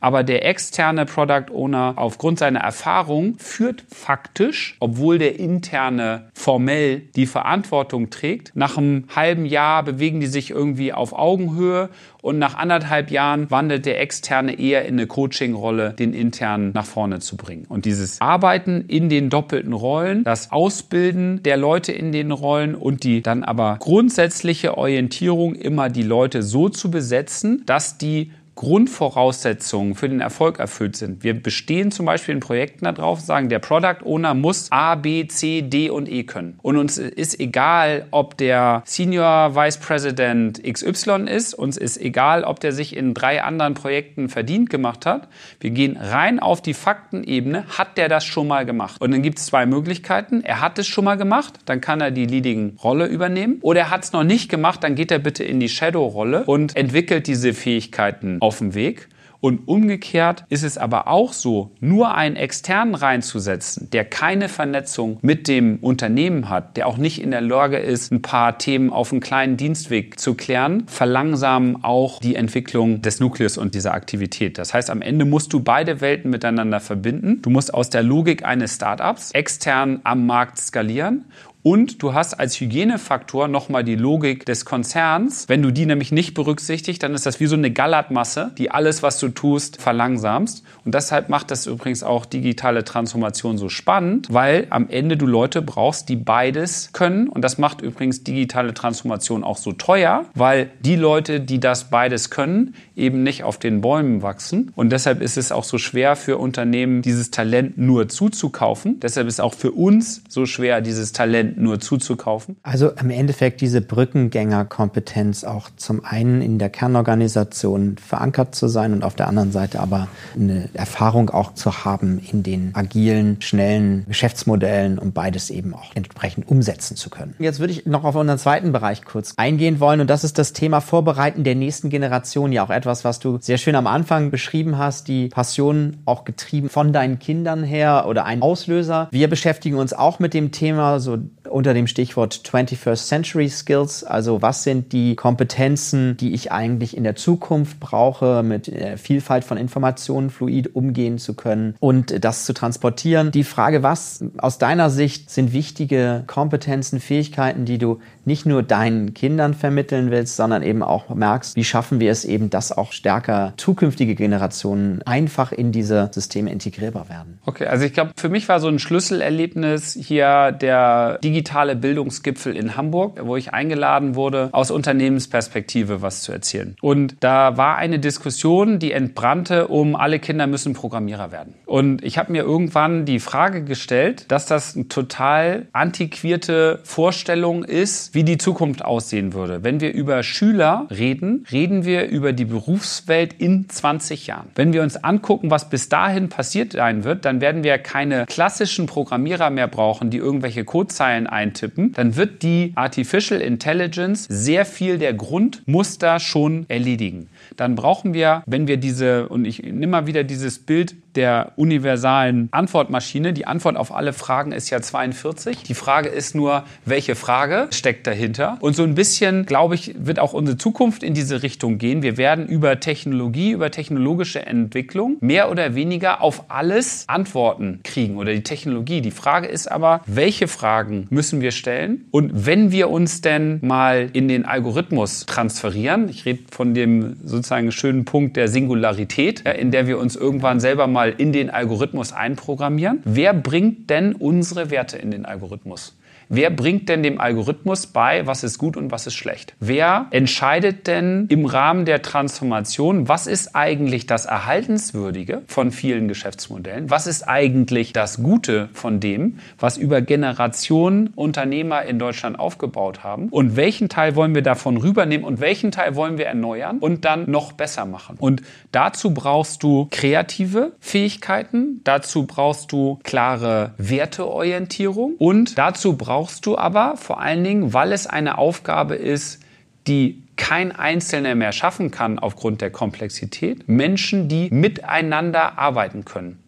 Aber der externe Product Owner aufgrund seiner Erfahrung führt faktisch, obwohl der interne formell die Verantwortung trägt. Nach einem halben Jahr bewegen die sich irgendwie auf Augenhöhe und nach anderthalb Jahren wandelt der externe eher in eine Coaching-Rolle, den internen nach vorne zu bringen. Und dieses Arbeiten in den doppelten Rollen, das Ausbilden der Leute in den Rollen und die dann aber grundsätzliche Orientierung, immer die Leute so zu besetzen, dass die Grundvoraussetzungen für den Erfolg erfüllt sind. Wir bestehen zum Beispiel in Projekten darauf, sagen, der Product Owner muss A, B, C, D und E können. Und uns ist egal, ob der Senior Vice President XY ist, uns ist egal, ob der sich in drei anderen Projekten verdient gemacht hat. Wir gehen rein auf die Faktenebene, hat der das schon mal gemacht? Und dann gibt es zwei Möglichkeiten. Er hat es schon mal gemacht, dann kann er die Leading Rolle übernehmen. Oder er hat es noch nicht gemacht, dann geht er bitte in die Shadow Rolle und entwickelt diese Fähigkeiten auf dem Weg. Und umgekehrt ist es aber auch so, nur einen externen reinzusetzen, der keine Vernetzung mit dem Unternehmen hat, der auch nicht in der Lage ist, ein paar Themen auf einem kleinen Dienstweg zu klären, verlangsamen auch die Entwicklung des Nukleus und dieser Aktivität. Das heißt, am Ende musst du beide Welten miteinander verbinden. Du musst aus der Logik eines Startups extern am Markt skalieren und du hast als Hygienefaktor nochmal die Logik des Konzerns. Wenn du die nämlich nicht berücksichtigst, dann ist das wie so eine Gallertmasse, die alles, was du tust, verlangsamst. Und deshalb macht das übrigens auch digitale Transformation so spannend, weil am Ende du Leute brauchst, die beides können. Und das macht übrigens digitale Transformation auch so teuer, weil die Leute, die das beides können, eben nicht auf den Bäumen wachsen. Und deshalb ist es auch so schwer für Unternehmen, dieses Talent nur zuzukaufen. Deshalb ist auch für uns so schwer, dieses Talent nur zuzukaufen? Also im Endeffekt diese Brückengängerkompetenz auch zum einen in der Kernorganisation verankert zu sein und auf der anderen Seite aber eine Erfahrung auch zu haben in den agilen, schnellen Geschäftsmodellen, um beides eben auch entsprechend umsetzen zu können. Jetzt würde ich noch auf unseren zweiten Bereich kurz eingehen wollen und das ist das Thema Vorbereiten der nächsten Generation. Ja auch etwas, was du sehr schön am Anfang beschrieben hast, die Passion auch getrieben von deinen Kindern her oder ein Auslöser. Wir beschäftigen uns auch mit dem Thema so unter dem Stichwort 21st Century Skills. Also was sind die Kompetenzen, die ich eigentlich in der Zukunft brauche, mit äh, Vielfalt von Informationen fluid umgehen zu können und das zu transportieren. Die Frage, was aus deiner Sicht sind wichtige Kompetenzen, Fähigkeiten, die du nicht nur deinen Kindern vermitteln willst, sondern eben auch merkst, wie schaffen wir es eben, dass auch stärker zukünftige Generationen einfach in diese Systeme integrierbar werden. Okay, also ich glaube, für mich war so ein Schlüsselerlebnis hier der digitale Bildungsgipfel in Hamburg, wo ich eingeladen wurde, aus Unternehmensperspektive was zu erzählen. Und da war eine Diskussion, die entbrannte um alle Kinder müssen Programmierer werden. Und ich habe mir irgendwann die Frage gestellt, dass das eine total antiquierte Vorstellung ist, wie die Zukunft aussehen würde. Wenn wir über Schüler reden, reden wir über die Berufswelt in 20 Jahren. Wenn wir uns angucken, was bis dahin passiert sein wird, dann werden wir keine klassischen Programmierer mehr brauchen, die irgendwelche Codezeilen eintippen. Dann wird die Artificial Intelligence sehr viel der Grundmuster schon erledigen. Dann brauchen wir, wenn wir diese, und ich nehme mal wieder dieses Bild der universalen Antwortmaschine. Die Antwort auf alle Fragen ist ja 42. Die Frage ist nur, welche Frage steckt dahinter? Und so ein bisschen, glaube ich, wird auch unsere Zukunft in diese Richtung gehen. Wir werden über Technologie, über technologische Entwicklung mehr oder weniger auf alles Antworten kriegen oder die Technologie. Die Frage ist aber, welche Fragen müssen wir stellen? Und wenn wir uns denn mal in den Algorithmus transferieren, ich rede von dem sozusagen schönen Punkt der Singularität, in der wir uns irgendwann selber mal mal in den Algorithmus einprogrammieren. Wer bringt denn unsere Werte in den Algorithmus? Wer bringt denn dem Algorithmus bei, was ist gut und was ist schlecht? Wer entscheidet denn im Rahmen der Transformation, was ist eigentlich das Erhaltenswürdige von vielen Geschäftsmodellen? Was ist eigentlich das Gute von dem, was über Generationen Unternehmer in Deutschland aufgebaut haben? Und welchen Teil wollen wir davon rübernehmen und welchen Teil wollen wir erneuern und dann noch besser machen? Und dazu brauchst du kreative Fähigkeiten, dazu brauchst du klare Werteorientierung und dazu brauchst brauchst du aber vor allen Dingen, weil es eine Aufgabe ist, die kein Einzelner mehr schaffen kann aufgrund der Komplexität, Menschen, die miteinander arbeiten können.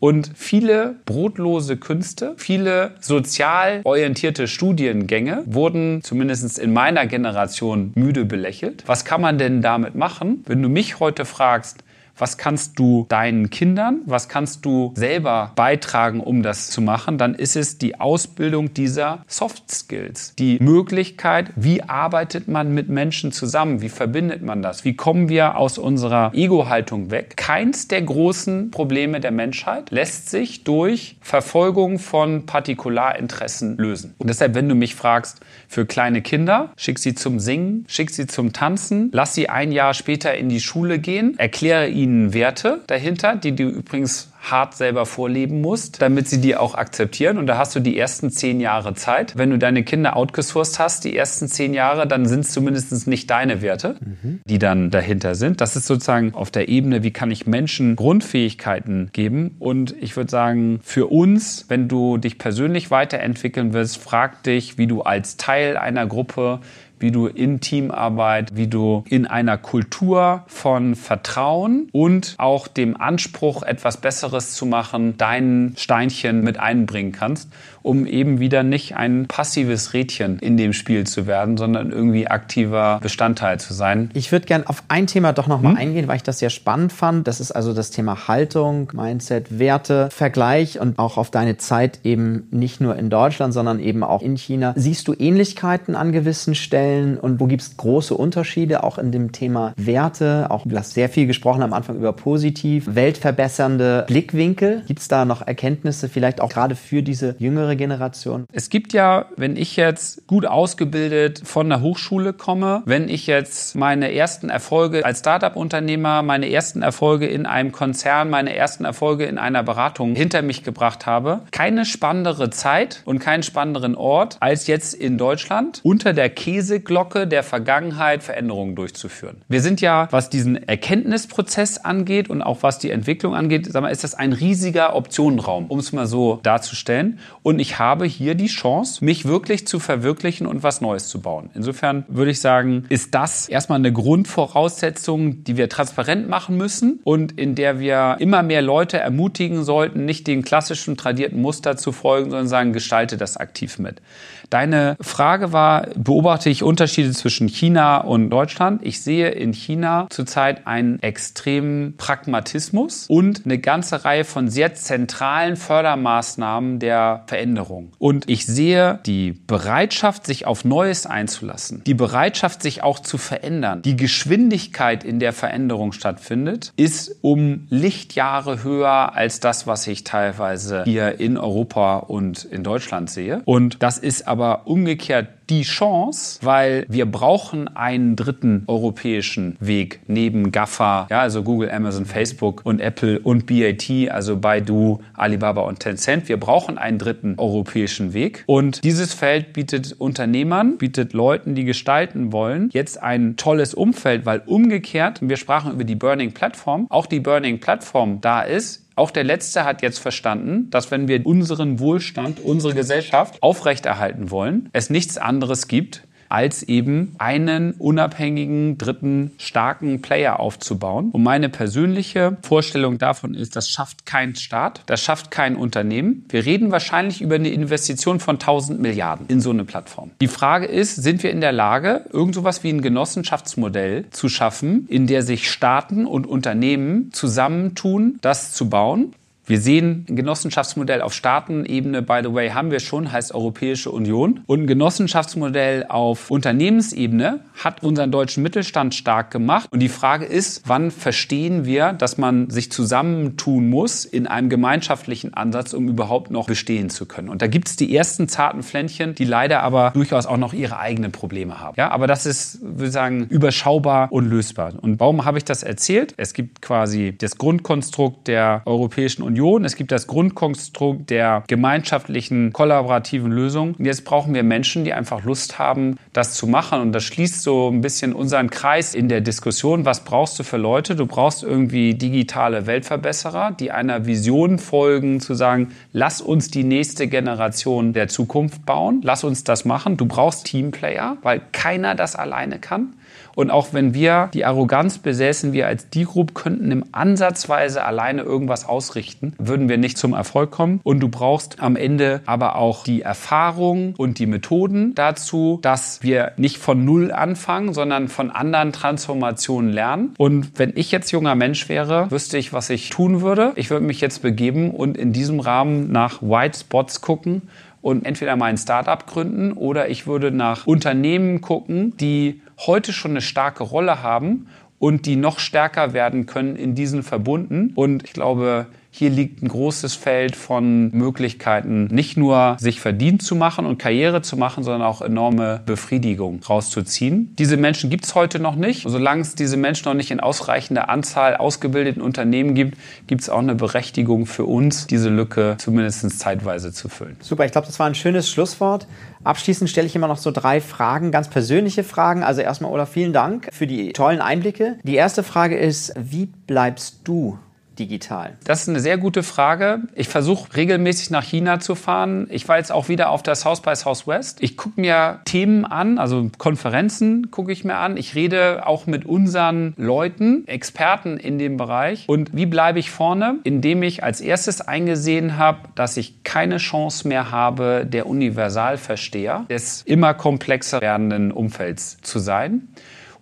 Und viele brotlose Künste, viele sozial orientierte Studiengänge wurden zumindest in meiner Generation müde belächelt. Was kann man denn damit machen? Wenn du mich heute fragst, was kannst du deinen Kindern, was kannst du selber beitragen, um das zu machen, dann ist es die Ausbildung dieser Soft Skills. Die Möglichkeit, wie arbeitet man mit Menschen zusammen, wie verbindet man das, wie kommen wir aus unserer Ego-Haltung weg. Keins der großen Probleme der Menschheit lässt sich durch Verfolgung von Partikularinteressen lösen. Und deshalb, wenn du mich fragst, für kleine Kinder, schick sie zum Singen, schick sie zum Tanzen, lass sie ein Jahr später in die Schule gehen, erkläre ihnen ihnen Werte dahinter, die du übrigens hart selber vorleben musst, damit sie die auch akzeptieren. Und da hast du die ersten zehn Jahre Zeit. Wenn du deine Kinder outgesourced hast, die ersten zehn Jahre, dann sind es zumindest nicht deine Werte, mhm. die dann dahinter sind. Das ist sozusagen auf der Ebene, wie kann ich Menschen Grundfähigkeiten geben. Und ich würde sagen, für uns, wenn du dich persönlich weiterentwickeln willst, frag dich, wie du als Teil einer Gruppe wie du in Teamarbeit, wie du in einer Kultur von Vertrauen und auch dem Anspruch, etwas Besseres zu machen, dein Steinchen mit einbringen kannst um eben wieder nicht ein passives Rädchen in dem Spiel zu werden, sondern irgendwie aktiver Bestandteil zu sein. Ich würde gerne auf ein Thema doch nochmal hm? eingehen, weil ich das sehr spannend fand. Das ist also das Thema Haltung, Mindset, Werte, Vergleich und auch auf deine Zeit eben nicht nur in Deutschland, sondern eben auch in China. Siehst du Ähnlichkeiten an gewissen Stellen und wo gibt es große Unterschiede auch in dem Thema Werte? Auch du hast sehr viel gesprochen am Anfang über positiv, weltverbessernde Blickwinkel. Gibt es da noch Erkenntnisse vielleicht auch gerade für diese jüngere jüngere Generation? Es gibt ja, wenn ich jetzt gut ausgebildet von der Hochschule komme, wenn ich jetzt meine ersten Erfolge als Startup-Unternehmer, meine ersten Erfolge in einem Konzern, meine ersten Erfolge in einer Beratung hinter mich gebracht habe, keine spannendere Zeit und keinen spannenderen Ort als jetzt in Deutschland unter der Käseglocke der Vergangenheit Veränderungen durchzuführen. Wir sind ja, was diesen Erkenntnisprozess angeht und auch was die Entwicklung angeht, sag mal, ist das ein riesiger Optionenraum, um es mal so darzustellen. Und ich habe hier die Chance, mich wirklich zu verwirklichen und was Neues zu bauen. Insofern würde ich sagen, ist das erstmal eine Grundvoraussetzung, die wir transparent machen müssen und in der wir immer mehr Leute ermutigen sollten, nicht den klassischen tradierten Muster zu folgen, sondern sagen, gestalte das aktiv mit. Deine Frage war, beobachte ich Unterschiede zwischen China und Deutschland. Ich sehe in China zurzeit einen extremen Pragmatismus und eine ganze Reihe von sehr zentralen Fördermaßnahmen der Veränderung. Und ich sehe die Bereitschaft, sich auf Neues einzulassen, die Bereitschaft, sich auch zu verändern, die Geschwindigkeit, in der Veränderung stattfindet, ist um Lichtjahre höher als das, was ich teilweise hier in Europa und in Deutschland sehe. Und das ist aber umgekehrt die Chance, weil wir brauchen einen dritten europäischen Weg neben GAFA, ja, also Google, Amazon, Facebook und Apple und BAT, also Baidu, Alibaba und Tencent. Wir brauchen einen dritten europäischen Weg. Und dieses Feld bietet Unternehmern, bietet Leuten, die gestalten wollen, jetzt ein tolles Umfeld, weil umgekehrt, wir sprachen über die Burning Plattform, auch die Burning Plattform da ist, auch der Letzte hat jetzt verstanden, dass wenn wir unseren Wohlstand, unsere Gesellschaft aufrechterhalten wollen, es nichts anderes gibt, als eben einen unabhängigen, dritten, starken Player aufzubauen. Und meine persönliche Vorstellung davon ist, das schafft kein Staat, das schafft kein Unternehmen. Wir reden wahrscheinlich über eine Investition von 1000 Milliarden in so eine Plattform. Die Frage ist, sind wir in der Lage, irgend sowas wie ein Genossenschaftsmodell zu schaffen, in der sich Staaten und Unternehmen zusammentun, das zu bauen? Wir sehen ein Genossenschaftsmodell auf Staatenebene, by the way, haben wir schon, heißt Europäische Union. Und ein Genossenschaftsmodell auf Unternehmensebene hat unseren deutschen Mittelstand stark gemacht. Und die Frage ist, wann verstehen wir, dass man sich zusammentun muss in einem gemeinschaftlichen Ansatz, um überhaupt noch bestehen zu können. Und da gibt es die ersten zarten Pflänzchen, die leider aber durchaus auch noch ihre eigenen Probleme haben. Ja, aber das ist, würde ich sagen, überschaubar und lösbar. Und warum habe ich das erzählt? Es gibt quasi das Grundkonstrukt der Europäischen Union Union, es gibt das Grundkonstrukt der gemeinschaftlichen, kollaborativen Lösung. Und jetzt brauchen wir Menschen, die einfach Lust haben, das zu machen. Und das schließt so ein bisschen unseren Kreis in der Diskussion. Was brauchst du für Leute? Du brauchst irgendwie digitale Weltverbesserer, die einer Vision folgen, zu sagen, lass uns die nächste Generation der Zukunft bauen. Lass uns das machen. Du brauchst Teamplayer, weil keiner das alleine kann. Und auch wenn wir die Arroganz besäßen, wir als D-Group könnten im Ansatzweise alleine irgendwas ausrichten, würden wir nicht zum Erfolg kommen. Und du brauchst am Ende aber auch die Erfahrung und die Methoden dazu, dass wir nicht von Null anfangen, sondern von anderen Transformationen lernen. Und wenn ich jetzt junger Mensch wäre, wüsste ich, was ich tun würde. Ich würde mich jetzt begeben und in diesem Rahmen nach White Spots gucken und entweder mein Startup gründen oder ich würde nach Unternehmen gucken, die heute schon eine starke Rolle haben und die noch stärker werden können in diesen Verbunden. Und ich glaube, hier liegt ein großes Feld von Möglichkeiten, nicht nur sich verdient zu machen und Karriere zu machen, sondern auch enorme Befriedigung rauszuziehen. Diese Menschen gibt es heute noch nicht. Solange es diese Menschen noch nicht in ausreichender Anzahl ausgebildeten Unternehmen gibt, gibt es auch eine Berechtigung für uns, diese Lücke zumindest zeitweise zu füllen. Super, ich glaube, das war ein schönes Schlusswort. Abschließend stelle ich immer noch so drei Fragen, ganz persönliche Fragen. Also erstmal, Olaf, vielen Dank für die tollen Einblicke. Die erste Frage ist, wie bleibst du digital? Das ist eine sehr gute Frage. Ich versuche regelmäßig nach China zu fahren. Ich war jetzt auch wieder auf der South by Southwest. Ich gucke mir Themen an, also Konferenzen gucke ich mir an. Ich rede auch mit unseren Leuten, Experten in dem Bereich. Und wie bleibe ich vorne? Indem ich als erstes eingesehen habe, dass ich keine Chance mehr habe, der Universalversteher des immer komplexer werdenden Umfelds zu sein.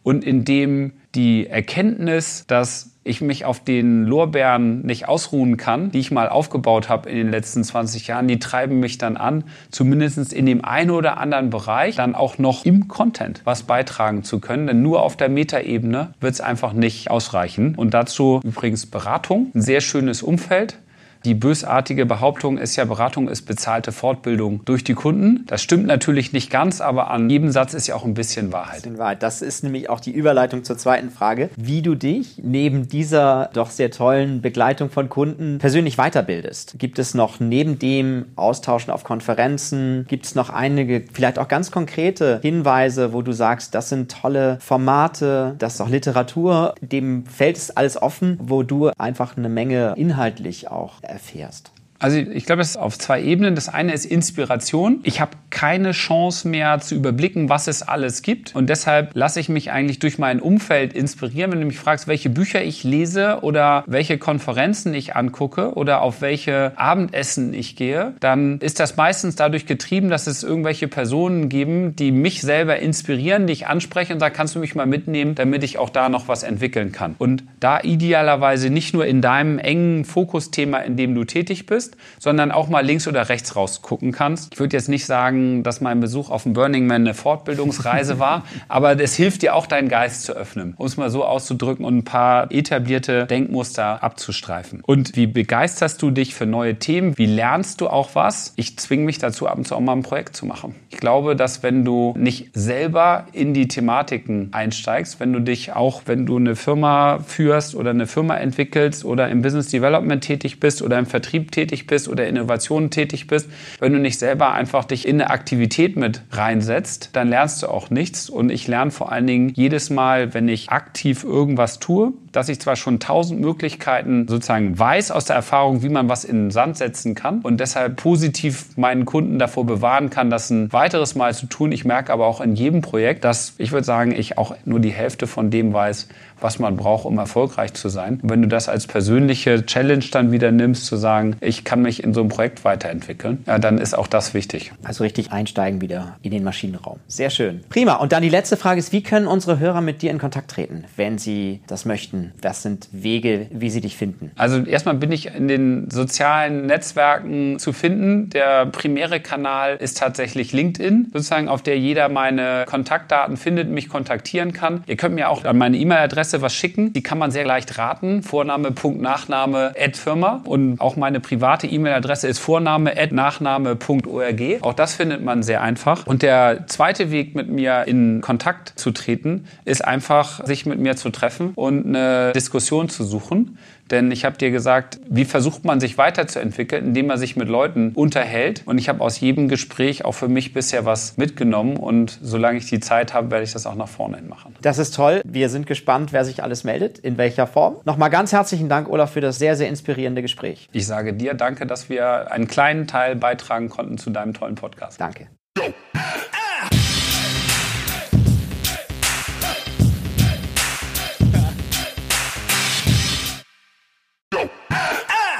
Und indem die Erkenntnis, dass ich mich auf den Lorbeeren nicht ausruhen kann, die ich mal aufgebaut habe in den letzten 20 Jahren, die treiben mich dann an, zumindest in dem einen oder anderen Bereich dann auch noch im Content was beitragen zu können. Denn nur auf der Metaebene wird es einfach nicht ausreichen. Und dazu übrigens Beratung, ein sehr schönes Umfeld. Die bösartige Behauptung ist ja, Beratung ist bezahlte Fortbildung durch die Kunden. Das stimmt natürlich nicht ganz, aber an jedem Satz ist ja auch ein bisschen Wahrheit. Bisschen Wahrheit. Das ist nämlich auch die Überleitung zur zweiten Frage, wie du dich neben dieser doch sehr tollen Begleitung von Kunden persönlich weiterbildest. Gibt es noch neben dem Austauschen auf Konferenzen, gibt es noch einige, vielleicht auch ganz konkrete Hinweise, wo du sagst, das sind tolle Formate, das ist auch Literatur, dem fällt es alles offen, wo du einfach eine Menge inhaltlich auch erfährst? Also ich glaube, es ist auf zwei Ebenen. Das eine ist Inspiration. Ich habe keine Chance mehr zu überblicken, was es alles gibt. Und deshalb lasse ich mich eigentlich durch mein Umfeld inspirieren. Wenn du mich fragst, welche Bücher ich lese oder welche Konferenzen ich angucke oder auf welche Abendessen ich gehe, dann ist das meistens dadurch getrieben, dass es irgendwelche Personen geben, die mich selber inspirieren, die ich anspreche und sagen, kannst du mich mal mitnehmen, damit ich auch da noch was entwickeln kann. Und da idealerweise nicht nur in deinem engen Fokusthema, in dem du tätig bist, sondern auch mal links oder rechts rausgucken kannst. Ich würde jetzt nicht sagen, dass mein Besuch auf dem Burning Man eine Fortbildungsreise war, aber es hilft dir auch, deinen Geist zu öffnen, um es mal so auszudrücken und ein paar etablierte Denkmuster abzustreifen. Und wie begeisterst du dich für neue Themen? Wie lernst du auch was? Ich zwinge mich dazu, ab und zu auch mal ein Projekt zu machen. Ich glaube, dass wenn du nicht selber in die Thematiken einsteigst, wenn du dich auch, wenn du eine Firma führst oder eine Firma entwickelst oder im Business Development tätig bist oder im Vertrieb tätig bist oder Innovationen tätig bist, wenn du nicht selber einfach dich in eine Aktivität mit reinsetzt, dann lernst du auch nichts. Und ich lerne vor allen Dingen jedes Mal, wenn ich aktiv irgendwas tue, dass ich zwar schon tausend Möglichkeiten sozusagen weiß aus der Erfahrung, wie man was in den Sand setzen kann und deshalb positiv meinen Kunden davor bewahren kann, das ein weiteres Mal zu tun. Ich merke aber auch in jedem Projekt, dass ich würde sagen, ich auch nur die Hälfte von dem weiß, was man braucht, um erfolgreich zu sein. Und wenn du das als persönliche Challenge dann wieder nimmst, zu sagen, ich kann mich in so einem Projekt weiterentwickeln, ja, dann ist auch das wichtig. Also richtig einsteigen wieder in den Maschinenraum. Sehr schön. Prima. Und dann die letzte Frage ist, wie können unsere Hörer mit dir in Kontakt treten, wenn sie das möchten? Was sind Wege, wie sie dich finden? Also erstmal bin ich in den sozialen Netzwerken zu finden. Der primäre Kanal ist tatsächlich LinkedIn, sozusagen, auf der jeder meine Kontaktdaten findet, mich kontaktieren kann. Ihr könnt mir auch an meine E-Mail-Adresse Adresse was schicken. Die kann man sehr leicht raten. Vorname, Punkt, Nachname, Ad Firma. Und auch meine private E-Mail-Adresse ist Vorname, Ad Nachname.org. Auch das findet man sehr einfach. Und der zweite Weg, mit mir in Kontakt zu treten, ist einfach, sich mit mir zu treffen und eine Diskussion zu suchen. Denn ich habe dir gesagt, wie versucht man sich weiterzuentwickeln, indem man sich mit Leuten unterhält. Und ich habe aus jedem Gespräch auch für mich bisher was mitgenommen. Und solange ich die Zeit habe, werde ich das auch nach vorne hin machen. Das ist toll. Wir sind gespannt, wer sich alles meldet, in welcher Form. Nochmal ganz herzlichen Dank, Olaf, für das sehr, sehr inspirierende Gespräch. Ich sage dir danke, dass wir einen kleinen Teil beitragen konnten zu deinem tollen Podcast. Danke.